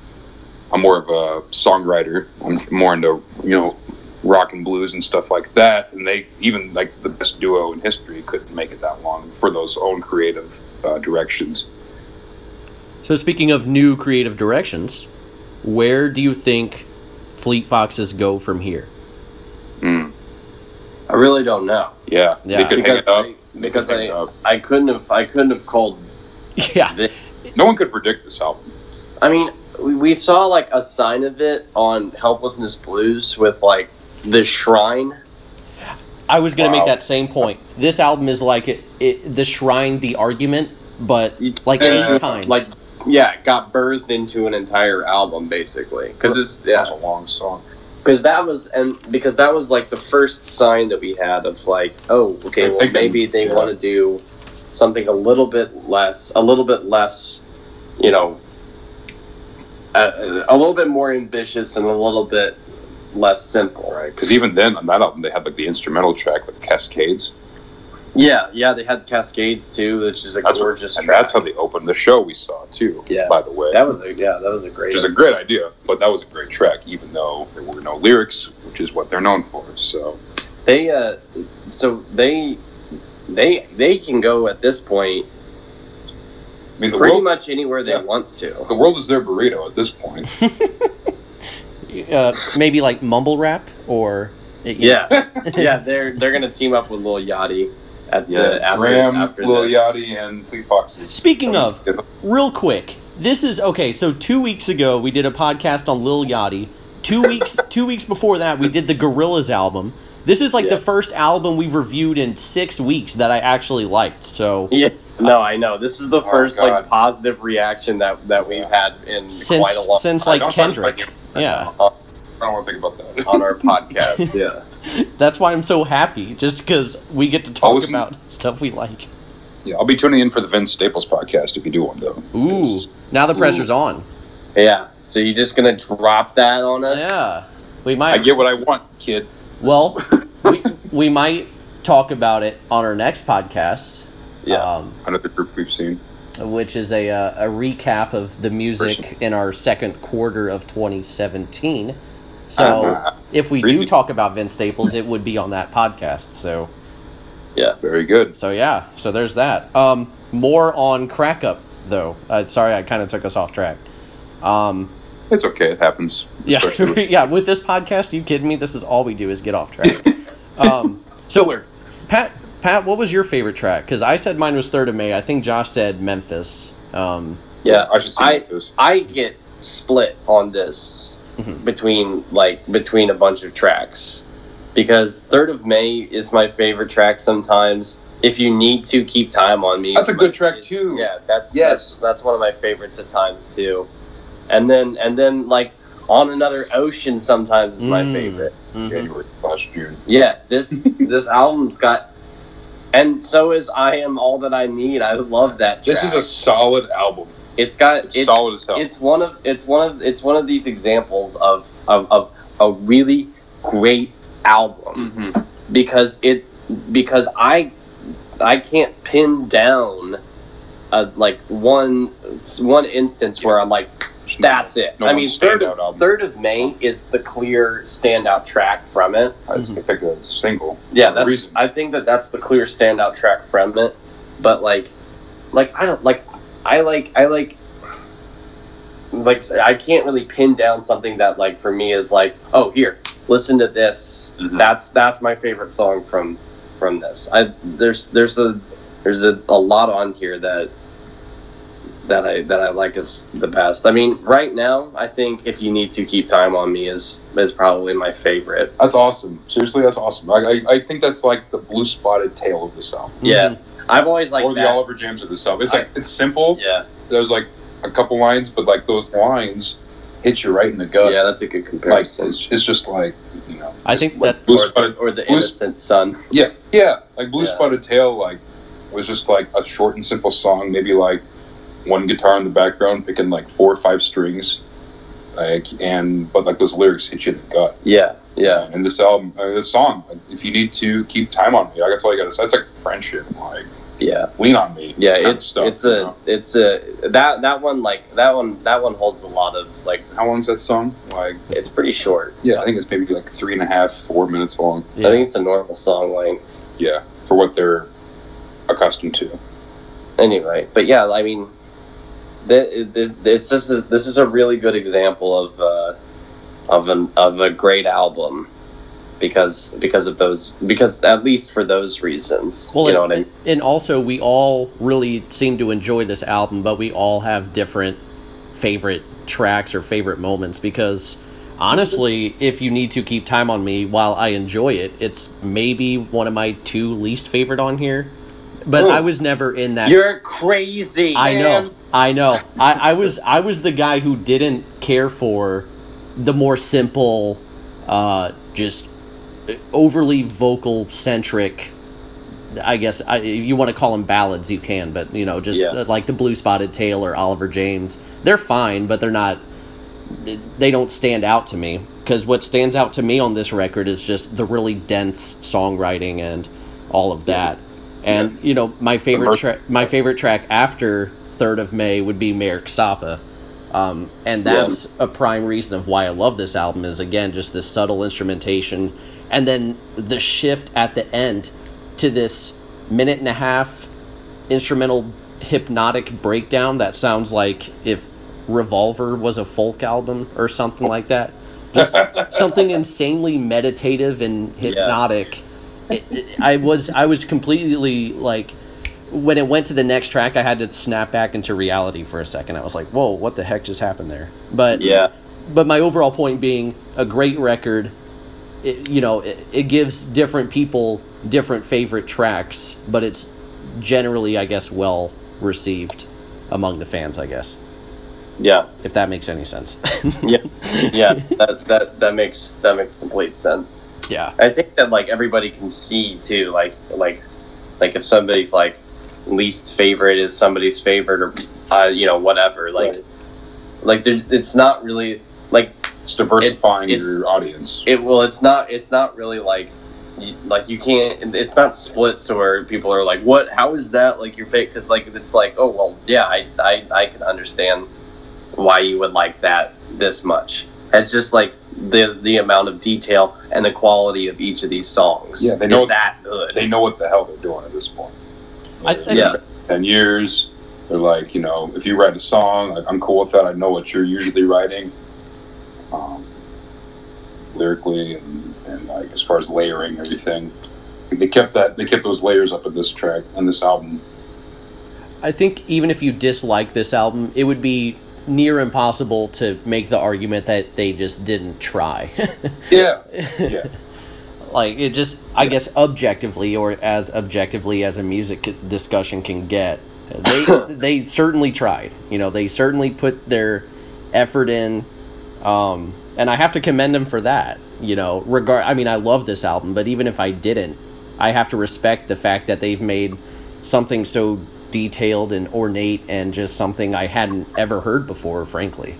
I'm more of a songwriter. I'm more into, you know, rock and blues and stuff like that. And they even like the best duo in history couldn't make it that long for those own creative uh, directions. So speaking of new creative directions, where do you think Fleet Foxes go from here? Mm. I really don't know Yeah, Yeah. they could hang because it up. I, because They could hang it I, up. I couldn't have I couldn't have called <laughs> Yeah. this. No one could predict this album. I mean, we, we saw like a sign of it on Helplessness Blues with like the shrine. I was going to Wow. make that same point. This album is like it, it, the shrine, the argument, but like Yeah. eight times. Like, yeah, it got birthed into an entire album basically. Because it's yeah, was a long song. Because that was and because that was like the first sign that we had of like, oh, okay, well maybe they yeah. want to do something a little bit less, a little bit less, you know, a, a little bit more ambitious and a little bit less simple. Right, because even then on that album they had like the instrumental track with Cascades. Yeah, yeah, they had Cascades too, which is a That's what, gorgeous. and track. that's how they opened the show we saw too. Yeah. by the way, that was a yeah, that was a great. which is a great idea, but that was a great track, even though there were no lyrics, which is what they're known for. So They uh, so they they they can go at this point I mean, pretty world, much anywhere they Yeah. want to. the world is their burrito at this point. <laughs> uh, maybe like mumble rap or Yeah, <laughs> yeah, <laughs> they're they're gonna team up with Lil Yachty at the yeah, after, Dram, after Lil this. Yachty, and Fleet Foxes. Speaking of, real quick, this is okay. So two weeks ago, we did a podcast on Lil Yachty. Two weeks, <laughs> two weeks before that, we did the Gorillaz album. This is like Yeah. the first album we've reviewed in six weeks that I actually liked. So Yeah, no, I know. This is the Oh, first God. like positive reaction that that we've had in since quite a long since I like don't touch my Kendrick, game. yeah, I don't want to think about that. on our podcast. <laughs> Yeah, <laughs> that's why I'm so happy. Just because we get to talk listen- about stuff we like. Yeah, I'll be tuning in for the Vince Staples podcast if you do one though. Ooh, It's- now the pressure's on. yeah. So you're just gonna drop that on us? Yeah, we might. I get what I want, kid. Well, <laughs> we, we might talk about it on our next podcast. Yeah. Um, Another group we've seen. which is a, uh, a recap of the music in our second quarter of 2017. So Uh-huh. if we do talk about Vince Staples, it would be on that podcast. So yeah, Very good. so yeah, so there's that. Um, more on Crack Up though. Uh, sorry, I kind of took us off track. Um, It's okay. It happens. yeah, with- <laughs> yeah. With this podcast, you kidding me? This is all we do is get off track. <laughs> um, so Filler. Pat, Pat, what was your favorite track? Because I said mine was Third of May. I think Josh said Memphis. Um, Yeah, I should see I- this. I get split on this Mhm. between like between a bunch of tracks because Third of May is my favorite track. Sometimes, if you need to keep time on me, That's a good track, too. Yeah, that's Yes. that's that's one of my favorites at times too. And then and then like on another ocean sometimes is my Mm. favorite. mhm. January last June. Yeah, this <laughs> this album's got. And so is I am all that I need. I love that. This is a solid album. It's got It's it- solid as hell. it's one of it's one of it's one of these examples of of, of a really great album Mhm. because it because I I can't pin down a, like one one instance where I'm like that's it. no I mean third of, album. third of May is the clear standout track from it. I just picked that as a single. Yeah, that's, reason. I think that that's the clear standout track from it. But like, like I don't like, I like, I like, like I can't really pin down something that like for me is like, oh here, listen to this. Mhm. That's that's my favorite song from from this. I there's there's a there's a, a lot on here that that I that I like is the best. I mean, right now, I think if you need to keep time on me is is probably my favorite. That's awesome. Seriously, that's awesome. I, I, I think that's like the blue spotted tail of this album. Yeah, I've always liked or the that. Oliver James of the album. It's I- like it's simple. Yeah. There's like a couple lines, but like those lines hit you right in the gut. Yeah, that's a good Like comparison. it's, it's just like you know. I think like that- blue or, spotted. the, or the blue- innocent son. Yeah, yeah. Like blue Yeah. spotted tail. Like was just like a short and simple song. Maybe like one guitar in the background picking like four or five strings. Like and but like those lyrics hit you in the gut. Yeah, yeah, And this album, uh, this song, like, if you need to keep time on me, like, that's all you gotta say. It's like friendship. Like Yeah. Lean on Me. Yeah, it's stuff, it's you a know? it's a that that one like that one that one holds a lot of like How long's that song? Like, it's pretty short. yeah, I think it's maybe like three and a half, four minutes long. Yeah. I think it's a normal song length. Yeah, for what they're accustomed to. Anyway, but yeah, I mean, it's just a, this is a really good example of uh, of an of a great album because because of those because at least for those reasons, Well, you know and, what I mean. and also we all really seem to enjoy this album, but we all have different favorite tracks or favorite moments because honestly, if you need to keep time on me while I enjoy it, it's maybe one of my two least favorite on here. But Ooh. I was never in that You're crazy. I man. know. I know. I, I was I was the guy who didn't care for the more simple, uh, just overly vocal centric. I guess I, if you want to call them ballads, you can, but you know, just Yeah. uh, like the Blue Spotted Tail or Oliver James, they're fine, but they're not. They don't stand out to me because what stands out to me on this record is just the really dense songwriting and all of that. And you know, my favorite track, my favorite track after Third of May would be Mearcstapa. Um, and Yeah. that's a prime reason of why I love this album is again just this subtle instrumentation and then the shift at the end to this minute and a half instrumental hypnotic breakdown that sounds like if Revolver was a folk album or something like that. Just <laughs> something insanely meditative and hypnotic. It- it- I was I was completely like when it went to the next track I had to snap back into reality for a second. I was like, "Whoa, what the heck just happened there?" But Yeah. but my overall point being a great record it, you know it, it gives different people different favorite tracks but it's generally i guess well received among the fans i guess Yeah. if that makes any sense <laughs> Yeah. Yeah. that that that makes that makes complete sense. Yeah I think that like everybody can see too, like like like if somebody's like least favorite is somebody's favorite or uh, you know whatever, like Right. like there, it's not really like It's diversifying It- it's- your audience. it. Well, it's not it's not really like like you can't. It's not split so where people are like, what? How is that like your favorite? Because like it's like, oh well, yeah, I I I can understand why you would like that this much. It's just like the the amount of detail and the quality of each of these songs. Yeah, they know- that good. They know what the hell they're doing at this point. I, I Yeah. Ten years. They're like, you know, if you write a song, like I'm cool with that. I know what you're usually writing, um, lyrically and, and like as far as layering everything. They kept that. They kept those layers up in this track and this album. I think even if you dislike this album it would be near impossible to make the argument that they just didn't try. <laughs> Yeah, yeah. like it just i guess objectively or as objectively as a music discussion can get they <coughs> they certainly tried. You know they certainly put their effort in um and i have to commend them for that you know regard i mean i love this album but even if i didn't i have to respect the fact that they've made something so detailed and ornate and just something i hadn't ever heard before frankly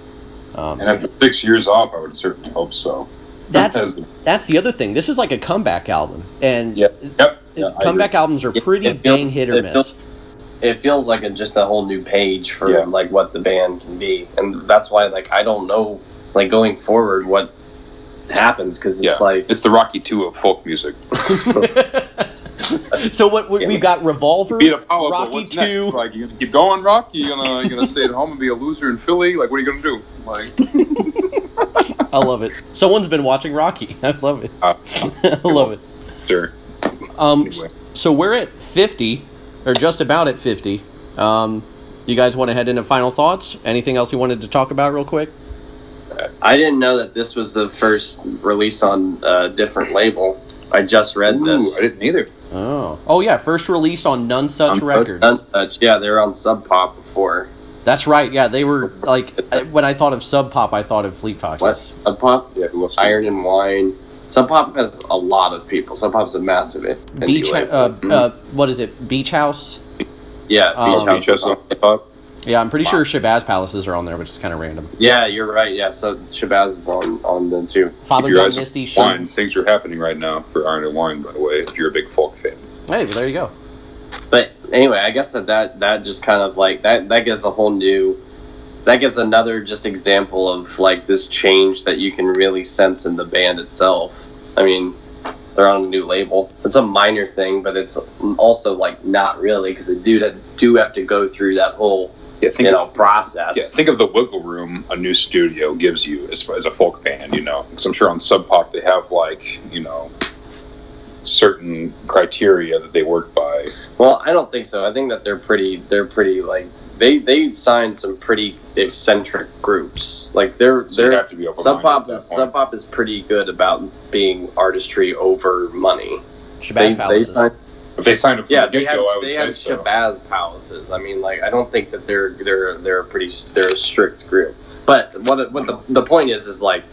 um, And after six years off, I would certainly hope so. <laughs> that's the- that's the other thing. This is like a comeback album, and yeah, yep. Yeah, comeback albums are pretty it feels- dang hit or miss. feels- It feels like a, just a whole new page for Yeah. like what the band can be, and that's why like I don't know like going forward what happens because it's Yeah. like It's the Rocky Two of folk music. <laughs> <laughs> <laughs> so what we, Yeah. we've got Revolver, Beat Apollo, but Rocky what's Two. next? Like, you gonna keep going, Rocky? You gonna you gonna stay at home and be a loser in Philly? Like, what are you gonna do? Like, <laughs> I love it. Someone's been watching Rocky. <laughs> I love it. uh, I love it. sure. Um, Anyway. so we're at fifty, or just about at fifty. Um, you guys want to head into final thoughts? Anything else you wanted to talk about real quick? I didn't know that this was the first release on a different label. I just read Ooh, this. I didn't either. Oh, oh yeah, first release on Nonesuch On- Records. Untouched. Yeah, they were on Sub Pop before. That's right. Yeah, they were like when I thought of Sub Pop, I thought of Fleet What? Foxes. Sub Pop? Yeah, who else? Iron and Wine. Sub Pop has a lot of people. Sub Pop's a massive in- Beach, label. uh, Mhm. uh, what is it? Beach House. yeah, um, Beach House. Beach House Sub on Pop. Yeah, I'm pretty sure Shabazz Palaces are on there, which is kind of random. Yeah, you're right. Yeah, so Shabazz is on on them too. Father Keep your John eyes on Misty Wine. Things are happening right now for Iron and Wine, by the way. If you're a big folk fan. Hey, well, there you go. But anyway, I guess that, that that just kind of like that that gives a whole new that gives another just example of like this change that you can really sense in the band itself. I mean, they're on a new label. It's a minor thing, but it's also like not really because they do do have to go through that whole Yeah, think you of, know process. yeah, think of the wiggle room a new studio gives you as, as a folk band. You know, because I'm sure on Sub Pop they have like you know certain criteria that they work by. Well, I don't think so. I think that they're pretty. They're pretty like they they signed some pretty eccentric groups. Like they're So they're have to be open Sub Pop is Sub Pop is pretty good about being artistry over money. Shabazz Palaces. signed- If they signed up yeah, the they get have go, I would they say have so. Shabazz palaces. I mean, like I don't think that they're they're they're a pretty they're a strict group. But what what the the point is is like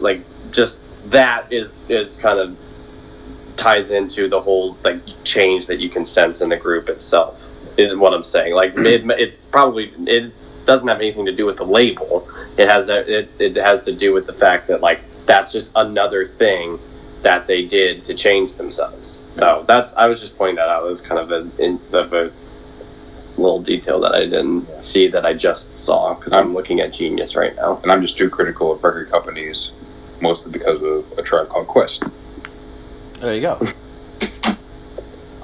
like just that is is kind of ties into the whole like change that you can sense in the group itself. Isn't what I'm saying. Like mm-hmm. it, it's probably it doesn't have anything to do with the label. It has a, it it has to do with the fact that like that's just another thing that they did to change themselves. So that's I was just pointing that out. It was kind of a, in, of a little detail that I didn't see that I just saw because I'm looking at Genius right now. and I'm just too critical of record companies, mostly because of a tribe called Quest. There you go. <laughs>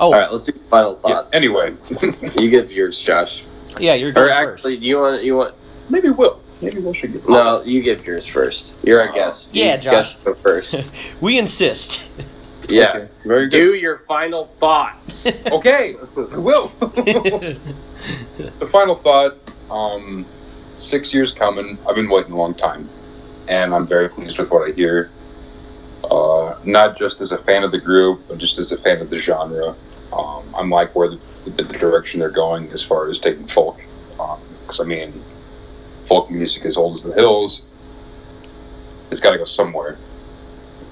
Oh, All right, let's do final thoughts. Yeah, thoughts. anyway, you give yours, Josh. yeah, you're good. Or actually, first. do you want you want maybe Will. Maybe Will should get. no? You give yours first. You're our Uh, guest. You yeah, Josh. guest first. <laughs> We insist. Yeah. Okay, very good. Do your final thoughts. <laughs> Okay, I will. <laughs> the final thought um, six years coming i've been waiting a long time and i'm very pleased with what i hear uh, not just as a fan of the group but just as a fan of the genre um, i'm like where the, the, direction they're going as far as taking folk because i mean folk music as old as the hills it's got to go somewhere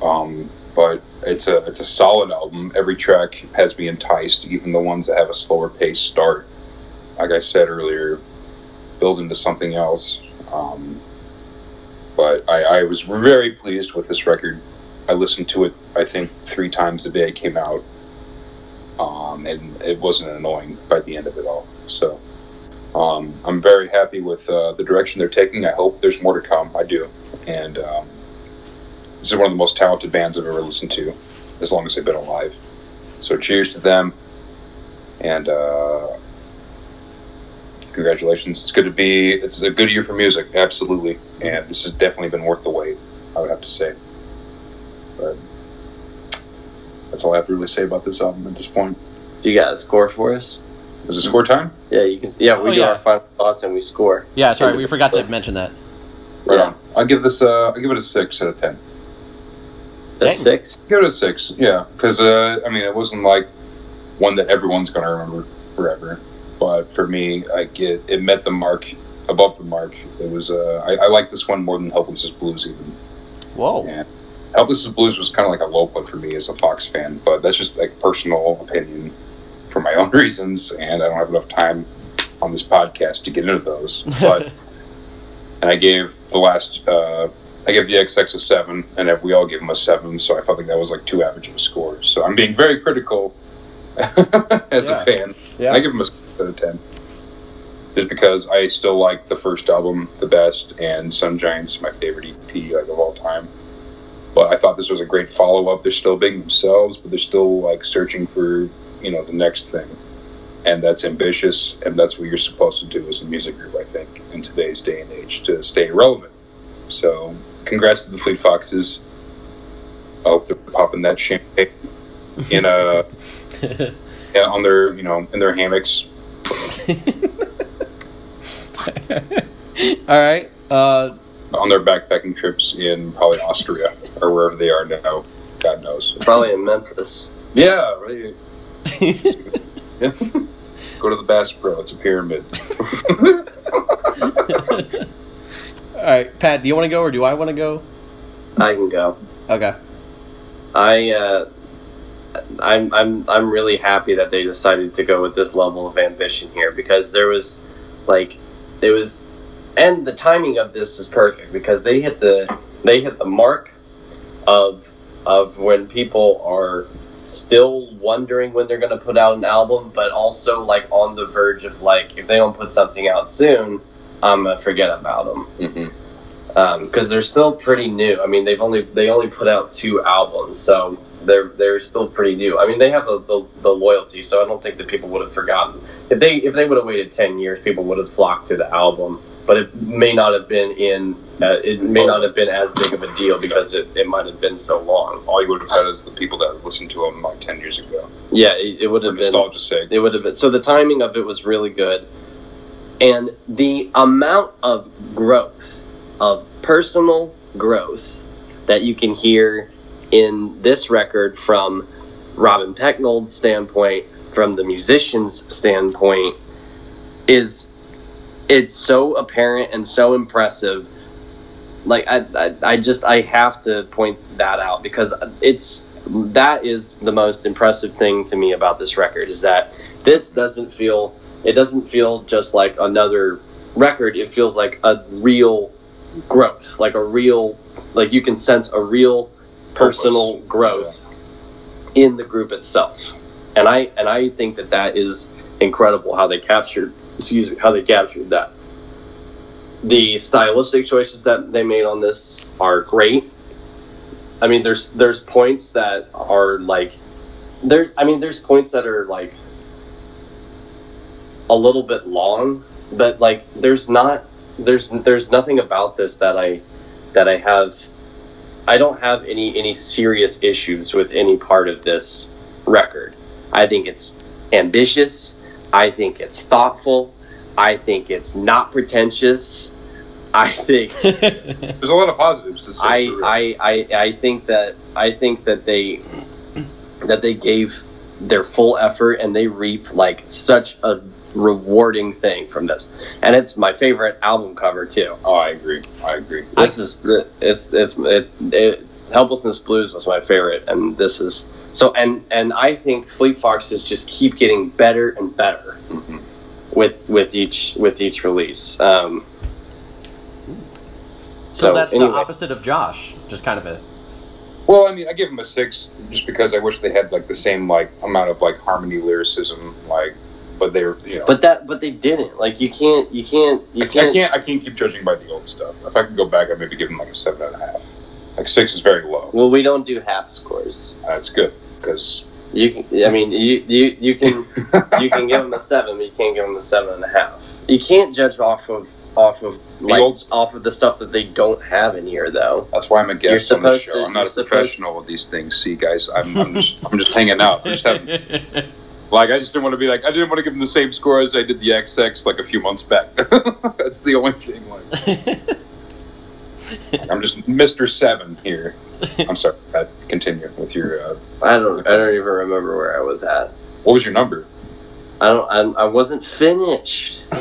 um, but it's a it's a solid album. Every track has me enticed, even the ones that have a slower pace start. Like I said earlier, build into something else. Um, but I, I was very pleased with this record. I listened to it, I think, three times the day it came out, um, and it wasn't annoying by the end of it all. So um, I'm very happy with uh, the direction they're taking. I hope there's more to come. I do, and um, this is one of the most talented bands I've ever listened to, as long as they've been alive. So cheers to them, and uh, congratulations. It's good to be. It's a good year for music, absolutely, and this has definitely been worth the wait. I would have to say, but that's all I have to really say about this album at this point. you got a score for us? Is it score time? Yeah, you can. Yeah, we Oh, do yeah. our final thoughts and we score. yeah, sorry, we forgot to mention that. Right Yeah. on. I'll give this. Uh, I'll give it a six out of ten. A Dang. six. Give it a six, yeah, because uh, I mean, it wasn't like one that everyone's going to remember forever. But for me, I get it met the mark, above the mark. It was. Uh, I, I like this one more than Helpless Helpless's Blues even. Whoa. Yeah. Helpless's Blues was kind of like a low point for me as a Fox fan, but that's just like personal opinion for my own <laughs> reasons, and I don't have enough time on this podcast to get into those. But <laughs> and I gave the last. Uh, I gave the XX a seven, and we all gave him a seven. So I felt like that was like too average of a score. So I'm being very critical <laughs> as Yeah. a fan. Yeah. I give him a six out of ten, just because I still like the first album the best, and Sun Giant's my favorite EP like of all time. But I thought this was a great follow up. They're still being themselves, but they're still like searching for you know the next thing, and that's ambitious, and that's what you're supposed to do as a music group. I think in today's day and age to stay relevant. So, congrats to the Fleet Foxes. I hope they're popping that champagne in a <laughs> yeah, on their you know in their hammocks. <laughs> All right. Uh, on their backpacking trips in probably Austria or wherever they are now. God knows. Probably in Memphis. Yeah, right. Yeah. <laughs> Go to the Bass Pro. It's a pyramid. <laughs> all right, Pat. Do you want to go or do I want to go? I can go. Okay. I uh, I'm I'm I'm really happy that they decided to go with this level of ambition here because there was like it was and the timing of this is perfect because they hit the they hit the mark of of when people are still wondering when they're going to put out an album, but also like on the verge of like if they don't put something out soon, I'm gonna forget about them hmm because they're still pretty new. I mean, they've only they only put out two albums, so they're they're still pretty new. I mean, they have the, the, the loyalty, so I don't think that people would have forgotten. If they if they would have waited ten years, people would have flocked to the album. But it may not have been in. Uh, it may not have been as big of a deal because it, it might have been so long. All you would have had is the people that listened to them like ten years ago. Yeah, it, it would have been. nostalgia's sake. It would have been so the timing of it was really good, and the amount of growth, of personal growth, that you can hear in this record from Robin Pecknold's standpoint, from the musician's standpoint, is it's so apparent and so impressive. Like I, I, I just I have to point that out because it's that is the most impressive thing to me about this record is that this doesn't feel it doesn't feel just like another record it feels like a real growth like a real like you can sense a real personal Purpose. growth in the group itself and i and i think that that is incredible how they captured excuse me how they captured that the stylistic choices that they made on this are great I mean, there's there's points that are like there's I mean there's points that are like a little bit long, but like there's not there's there's nothing about this that I that I have I don't have any any serious issues with any part of this record. I think it's ambitious. I think it's thoughtful. I think it's not pretentious. I think <laughs> There's a lot of positives to say. I. I, I, I think that I think that they that they gave their full effort and they reaped like such a rewarding thing from this. And it's my favorite album cover too. oh, I agree. I agree. This is the it's it's it, it Helplessness Blues was my favorite and this is so and and I think Fleet Foxes just keep getting better and better Mhm. with with each with each release. Um, So, So, that's anyway. the opposite of Josh. Just kind of a. Well, I mean, I give them a six just because I wish they had like the same like amount of like harmony lyricism, like, but they're you know. but that but they didn't. Like you can't you can't you I can't I can't I can't keep judging by the old stuff. If I could go back, I'd maybe give them like a seven and a half. Like six is very low. Well, we don't do half scores. That's good because You I mean, you, you, you can <laughs> you can give them a seven, but you can't give them a seven and a half. You can't judge off of off of like old- off of the stuff that they don't have in here, though. that's why I'm a guest on supposed show. to- I'm not a professional with these things. See, guys, I'm, I'm just I'm just hanging out. I'm just having <laughs> like I just didn't want to be like I didn't want to give them the same score as I did the XX like a few months back. <laughs> that's the only thing. Like I'm just Mr. Seven here. <laughs> I'm sorry. Pat, continue with your. Uh, I don't I don't even remember where I was at. what was your number? I don't I, I wasn't finished. <laughs>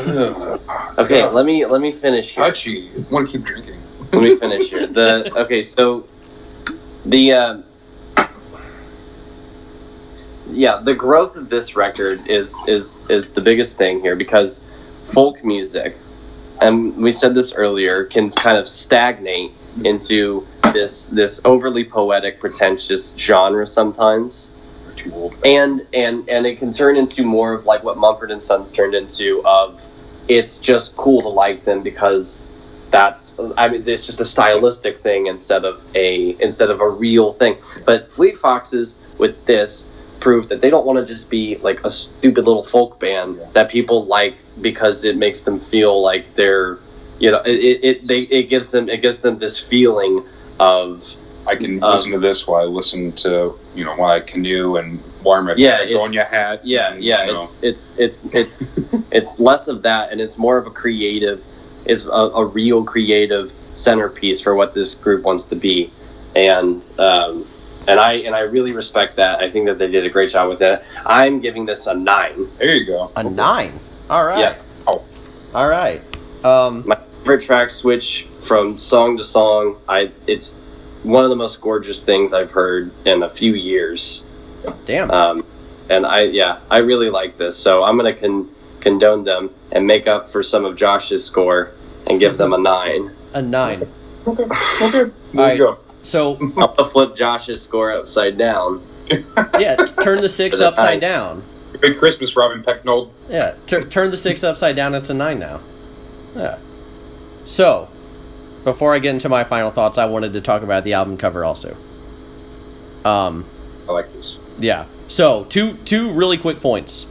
Okay, Yeah. let me let me finish here. Touchy. I want to keep drinking. let me <laughs> finish here. The okay, so the uh, yeah, the growth of this record is is is the biggest thing here because folk music, and we said this earlier, can kind of stagnate into this this overly poetic, pretentious genre sometimes. And and and it can turn into more of like what Mumford and Sons turned into of it's just cool to like them because that's I mean it's just a stylistic thing instead of a instead of a real thing. But Fleet Foxes with this prove that they don't want to just be like a stupid little folk band that people like because it makes them feel like they're you know it, it, it they it gives them it gives them this feeling of I can Um, listen to this while I listen to, you know, while I canoe and warm a Yeah, it's- Patagonia hat. Yeah, and, yeah, you know, it's it's it's <laughs> it's it's less of that, and it's more of a creative, is a, a real creative centerpiece for what this group wants to be, and um, and I and I really respect that. I think that they did a great job with it. I'm giving this a nine. there you go. A nine. All right. Yeah. Oh. All right. Um, My favorite track switch from song to song. I it's one of the most gorgeous things I've heard in a few years. damn. Um, and I, yeah, I really like this. So I'm going to con- condone them and make up for some of Josh's score and give them a nine. a nine. Okay. Okay. There Alright. you go. So <laughs> I'm going to flip Josh's score upside down <laughs> Yeah, t- turn the six upside nine. down. Big Christmas, Robin Pecknold. Yeah, tur turn the six upside down. It's a nine now. Yeah. So, before I get into my final thoughts, I wanted to talk about the album cover also. Um, I like this. yeah. So two two really quick points.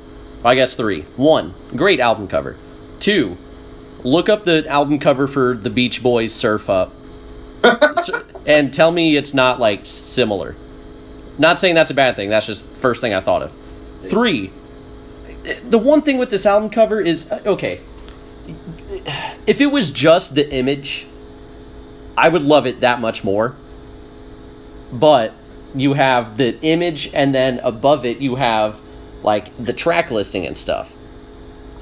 I guess three. One, great album cover. Two, look up the album cover for the Beach Boys Surf Up, <laughs> and tell me it's not like similar. Not saying that's a bad thing. That's just the first thing I thought of. Three, the one thing with this album cover is uh, okay. If it was just the image, I would love it that much more. But you have the image, and then above it, you have like the track listing and stuff.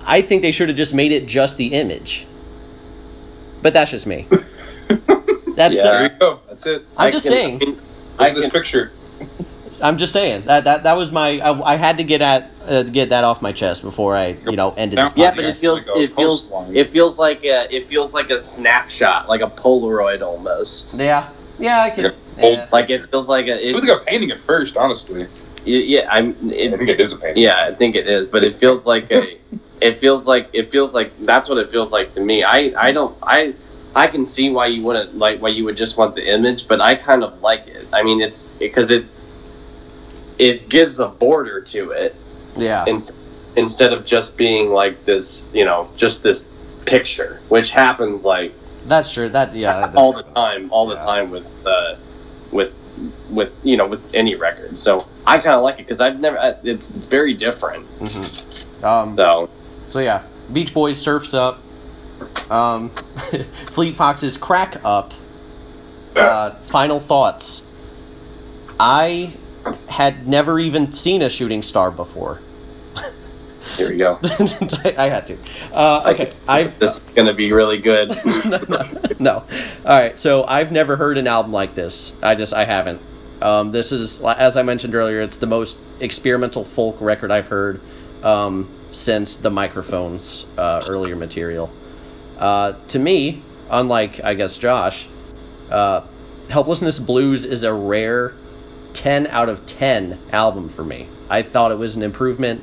I think they should have just made it just the image. But that's just me. <laughs> That's Yeah. There you go. That's it. I'm I just can- saying. I, mean, I at this picture. I'm just saying that that that was my. I, I had to get at uh, get that off my chest before I you know ended this. yeah, but it feels Like it feels it feels like a it feels like a snapshot, like a Polaroid almost. Yeah, yeah, I can. Like yeah. Like it feels like a It was like a painting at first, honestly. yeah. I'm I think it, it is a painting. yeah, I think it is, but it feels like a <laughs> it feels like it feels like that's what it feels like to me. I I don't I I can see why you wouldn't like why you would just want the image, but I kind of like it. I mean, it's because it it gives a border to it yeah. in, instead of just being like this, you know, just this picture, which happens like That's true. That yeah. That's all the time, all the time with uh, with with you know with any record. So I kind of like it because I've never. uh, It's very different. Mhm. Um. So So yeah, Beach Boys Surf's Up. Um, <laughs> Fleet Foxes crack up. Uh, final thoughts. I had never even seen a shooting star before. here we go. <laughs> I, had to. Uh, okay, I this is gonna be really good. <laughs> no, no, no. All right, so I've never heard an album like this. I just I haven't. Um, this is as I mentioned earlier. It's the most experimental folk record I've heard um, since the microphones uh, earlier material. Uh, to me, unlike I guess Josh, uh, Helplessness Blues is a rare 10 out of 10 album for me. I thought it was an improvement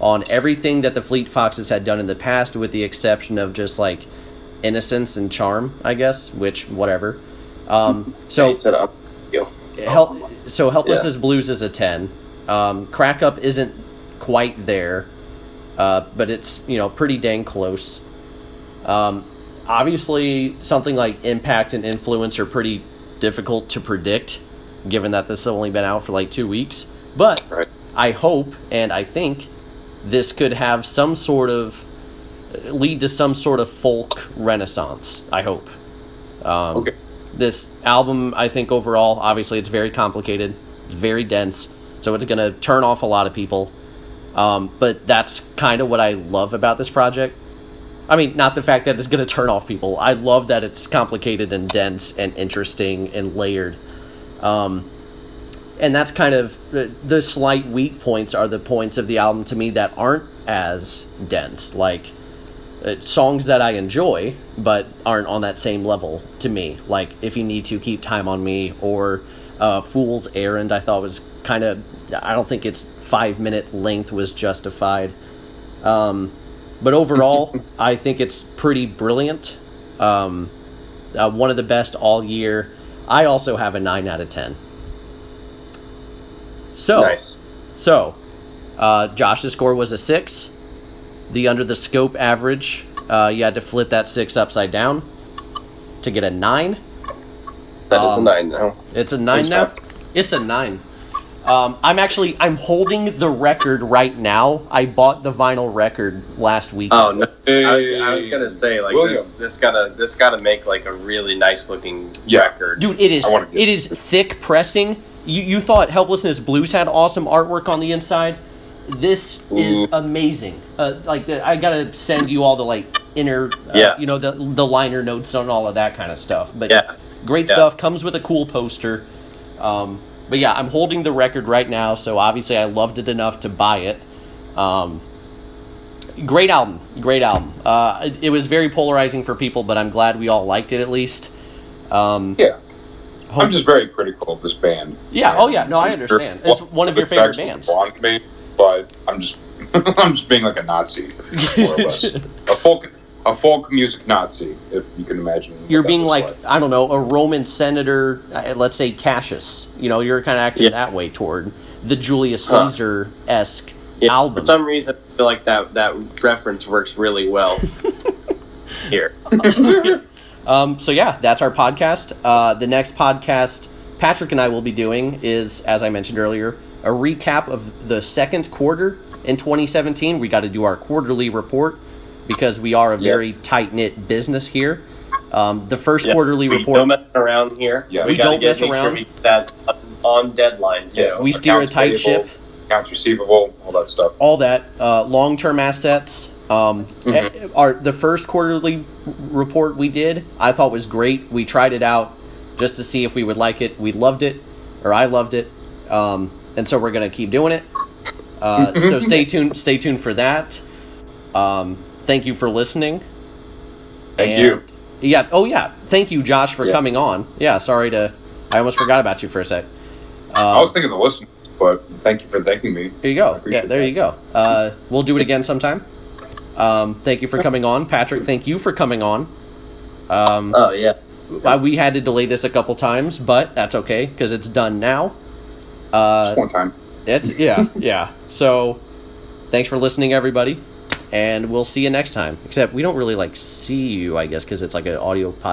on everything that the Fleet Foxes had done in the past, with the exception of just like innocence and charm, I guess, which, whatever. Um, so, He said, you. Help, so Helplessness Blues is a 10. Um, Crack Up isn't quite there, uh, but it's, you know, pretty dang close. Um, obviously, something like Impact and Influence are pretty difficult to predict, given that this has only been out for like two weeks. But Right. I hope and I think this could have some sort of lead to some sort of folk renaissance. I hope. Um, Okay. This album, I think overall, obviously, it's very complicated, it's very dense, so it's gonna turn off a lot of people. Um, but that's kind of what I love about this project. I mean, not the fact that it's gonna turn off people. I love that it's complicated and dense and interesting and layered. Um, and that's kind of the, the slight weak points are the points of the album to me that aren't as dense. Like uh, songs that i enjoy but aren't on that same level to me. Like if you need to keep time on me or uh, fool's errand i thought was kind of i don't think its five minute length was justified. Um, but overall <laughs> i think it's pretty brilliant. Um, uh, one of the best all year i also have a 9 out of 10 so, Nice. so uh, Josh's score was a six. The under the scope average, uh, you had to flip that six upside down to get a nine. That is Um, a nine now. It's a nine Thanks, now. It's a nine. Um, I'm actually I'm holding the record right now. I bought the vinyl record last week. Oh no! I was, I was gonna say like William. this. This gotta this gotta make like a really nice looking Yeah. record. Dude, it is I wanna get- it is thick pressing. You you thought Helplessness Blues had awesome artwork on the inside. This is Mm. amazing. Uh, like the, I gotta send you all the like inner, uh, Yeah. you know, the the liner notes and all of that kind of stuff. But Yeah. great Yeah. stuff. Comes with a cool poster. Um, but yeah, I'm holding the record right now, so obviously I loved it enough to buy it. Um, great album, great album. Uh, it, it was very polarizing for people, but I'm glad we all liked it at least. Um, Yeah. I'm just very critical of this band. Yeah, oh yeah, no, I I'm sure- understand. It's one of your favorite bands. me, but I'm just <laughs> I'm just being like a Nazi, more or less. a folk a folk music Nazi, if you can imagine. You're being looks like, I don't know, a Roman senator, uh, let's say Cassius. You know, you're kind of acting Yeah. that way toward the Julius Caesar esque Yeah, album. For some reason, I feel like that that reference works really well <laughs> here. <laughs> Um, so yeah, that's our podcast. Uh, the next podcast Patrick and I will be doing is, as I mentioned earlier, a recap of the second quarter in 2017. We got to do our quarterly report because we are a very tight knit business here. Um, the first Yeah, quarterly we report, don't mess around here. Yeah. we, We don't get, mess around. Sure we that on deadline too. Yeah. we steer a tight payable. ship. accounts receivable, all that stuff. all that uh, long-term assets. Um, eh, Our the first quarterly report we did, I thought was great. We tried it out just to see if we would like it. We loved it, or I loved it, um, and so we're gonna keep doing it. Uh, so stay tuned. Stay tuned for that. Um, thank you for listening. Thank And- you. Yeah. Oh yeah. Thank you, Josh, for Yeah. coming on. Yeah. Sorry to. I almost forgot about you for a sec. Um, I was thinking the listeners, but thank you for thanking me. There you go. Yeah, there that. you go. Uh, we'll do it again sometime. Um, thank you for coming on, Patrick. Thank you for coming on. Um, Oh yeah. we had to delay this a couple times, but that's okay because it's done now. Uh, Just one time. it's yeah, yeah. So, thanks for listening, everybody, and we'll see you next time. Except we don't really like see you, I guess, because it's like an audio podcast.